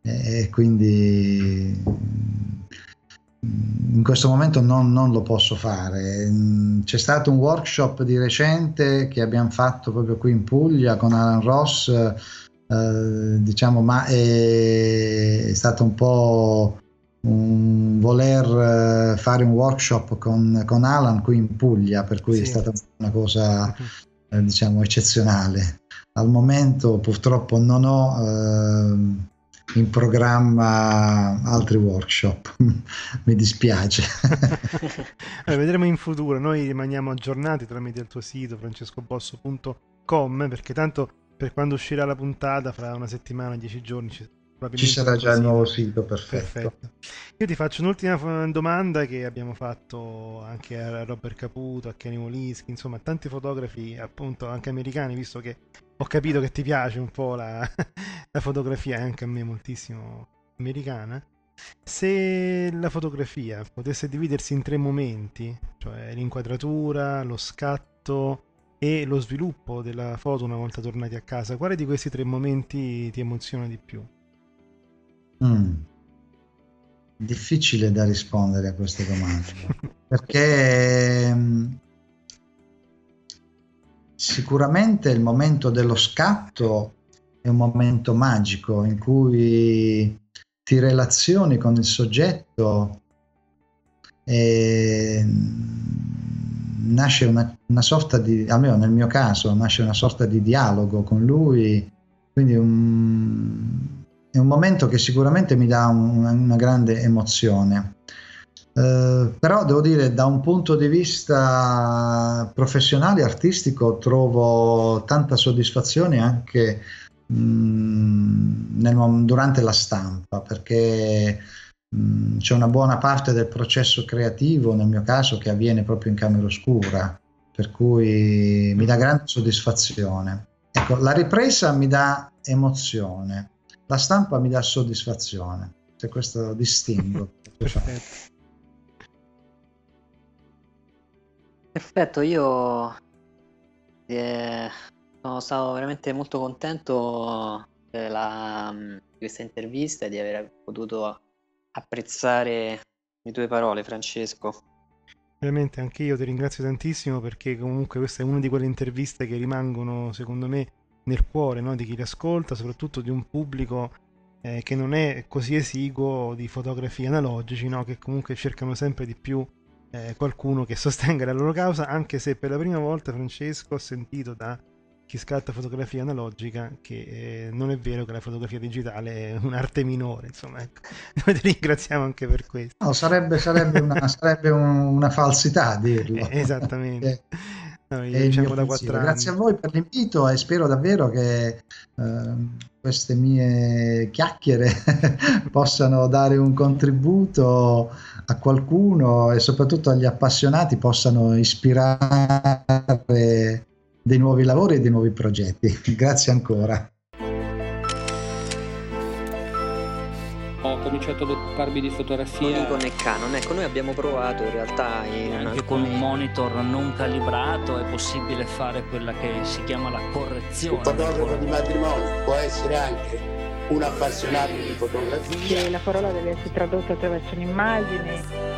e quindi in questo momento non, non, lo posso fare. C'è stato un workshop di recente che abbiamo fatto proprio qui in Puglia con Alan Ross, eh, diciamo, ma è, è, stato un po' un voler eh, fare un workshop con, con Alan qui in Puglia, per cui sì. è stata una cosa eh, diciamo eccezionale. Al momento purtroppo non ho eh, in programma altri workshop, mi dispiace. allora, vedremo in futuro, noi rimaniamo aggiornati tramite il tuo sito francescobosso.com perché tanto per quando uscirà la puntata fra una settimana, dieci giorni ci, ci sarà già il nuovo sito, perfetto. perfetto. Io ti faccio un'ultima domanda che abbiamo fatto anche a Robert Caputo, a Kenny Molischi, insomma a tanti fotografi appunto anche americani, visto che ho capito che ti piace un po' la, la fotografia, anche a me moltissimo americana. Se la fotografia potesse dividersi in tre momenti, cioè l'inquadratura, lo scatto e lo sviluppo della foto una volta tornati a casa, quale di questi tre momenti ti emoziona di più? Mm. Difficile da rispondere a queste domande perché mm, Sicuramente il momento dello scatto è un momento magico in cui ti relazioni con il soggetto e nasce una, una, sorta di, almeno nel mio caso, nasce una sorta di dialogo con lui, quindi un, è un momento che sicuramente mi dà un, una grande emozione. Eh, però devo dire da un punto di vista professionale artistico trovo tanta soddisfazione anche mh, mm, nel, durante la stampa perché mh, mm, c'è una buona parte del processo creativo nel mio caso che avviene proprio in camera oscura per cui mi dà grande soddisfazione. Ecco la ripresa mi dà emozione la stampa mi dà soddisfazione se questo distingo. Perfetto Perfetto, io eh, sono stato veramente molto contento della, di questa intervista e di aver potuto apprezzare le tue parole, Francesco. Veramente anche io ti ringrazio tantissimo perché comunque questa è una di quelle interviste che rimangono secondo me nel cuore no? di chi le ascolta, soprattutto di un pubblico eh, che non è così esiguo di fotografi analogici, no? che comunque cercano sempre di più eh, qualcuno che sostenga la loro causa, anche se per la prima volta, Francesco, ho sentito da chi scatta fotografia analogica che eh, non è vero che la fotografia digitale è un'arte minore, insomma, ecco. noi ti ringraziamo anche per questo. No, sarebbe, sarebbe, una, sarebbe un, una, falsità dirlo. Eh, esattamente. Noi diciamo da Grazie a voi per l'invito e spero davvero che eh, queste mie chiacchiere possano dare un contributo a qualcuno e soprattutto agli appassionati possano ispirare dei nuovi lavori e dei nuovi progetti. Grazie ancora. Cominciato ad occuparmi di fotografia. Con e Canon, ecco, noi abbiamo provato in realtà in anche alcuni... con un monitor non calibrato è possibile fare quella che si chiama la correzione. Un fotografo di matrimonio può essere anche un appassionato di fotografia. E la parola deve essere tradotta attraverso un'immagine.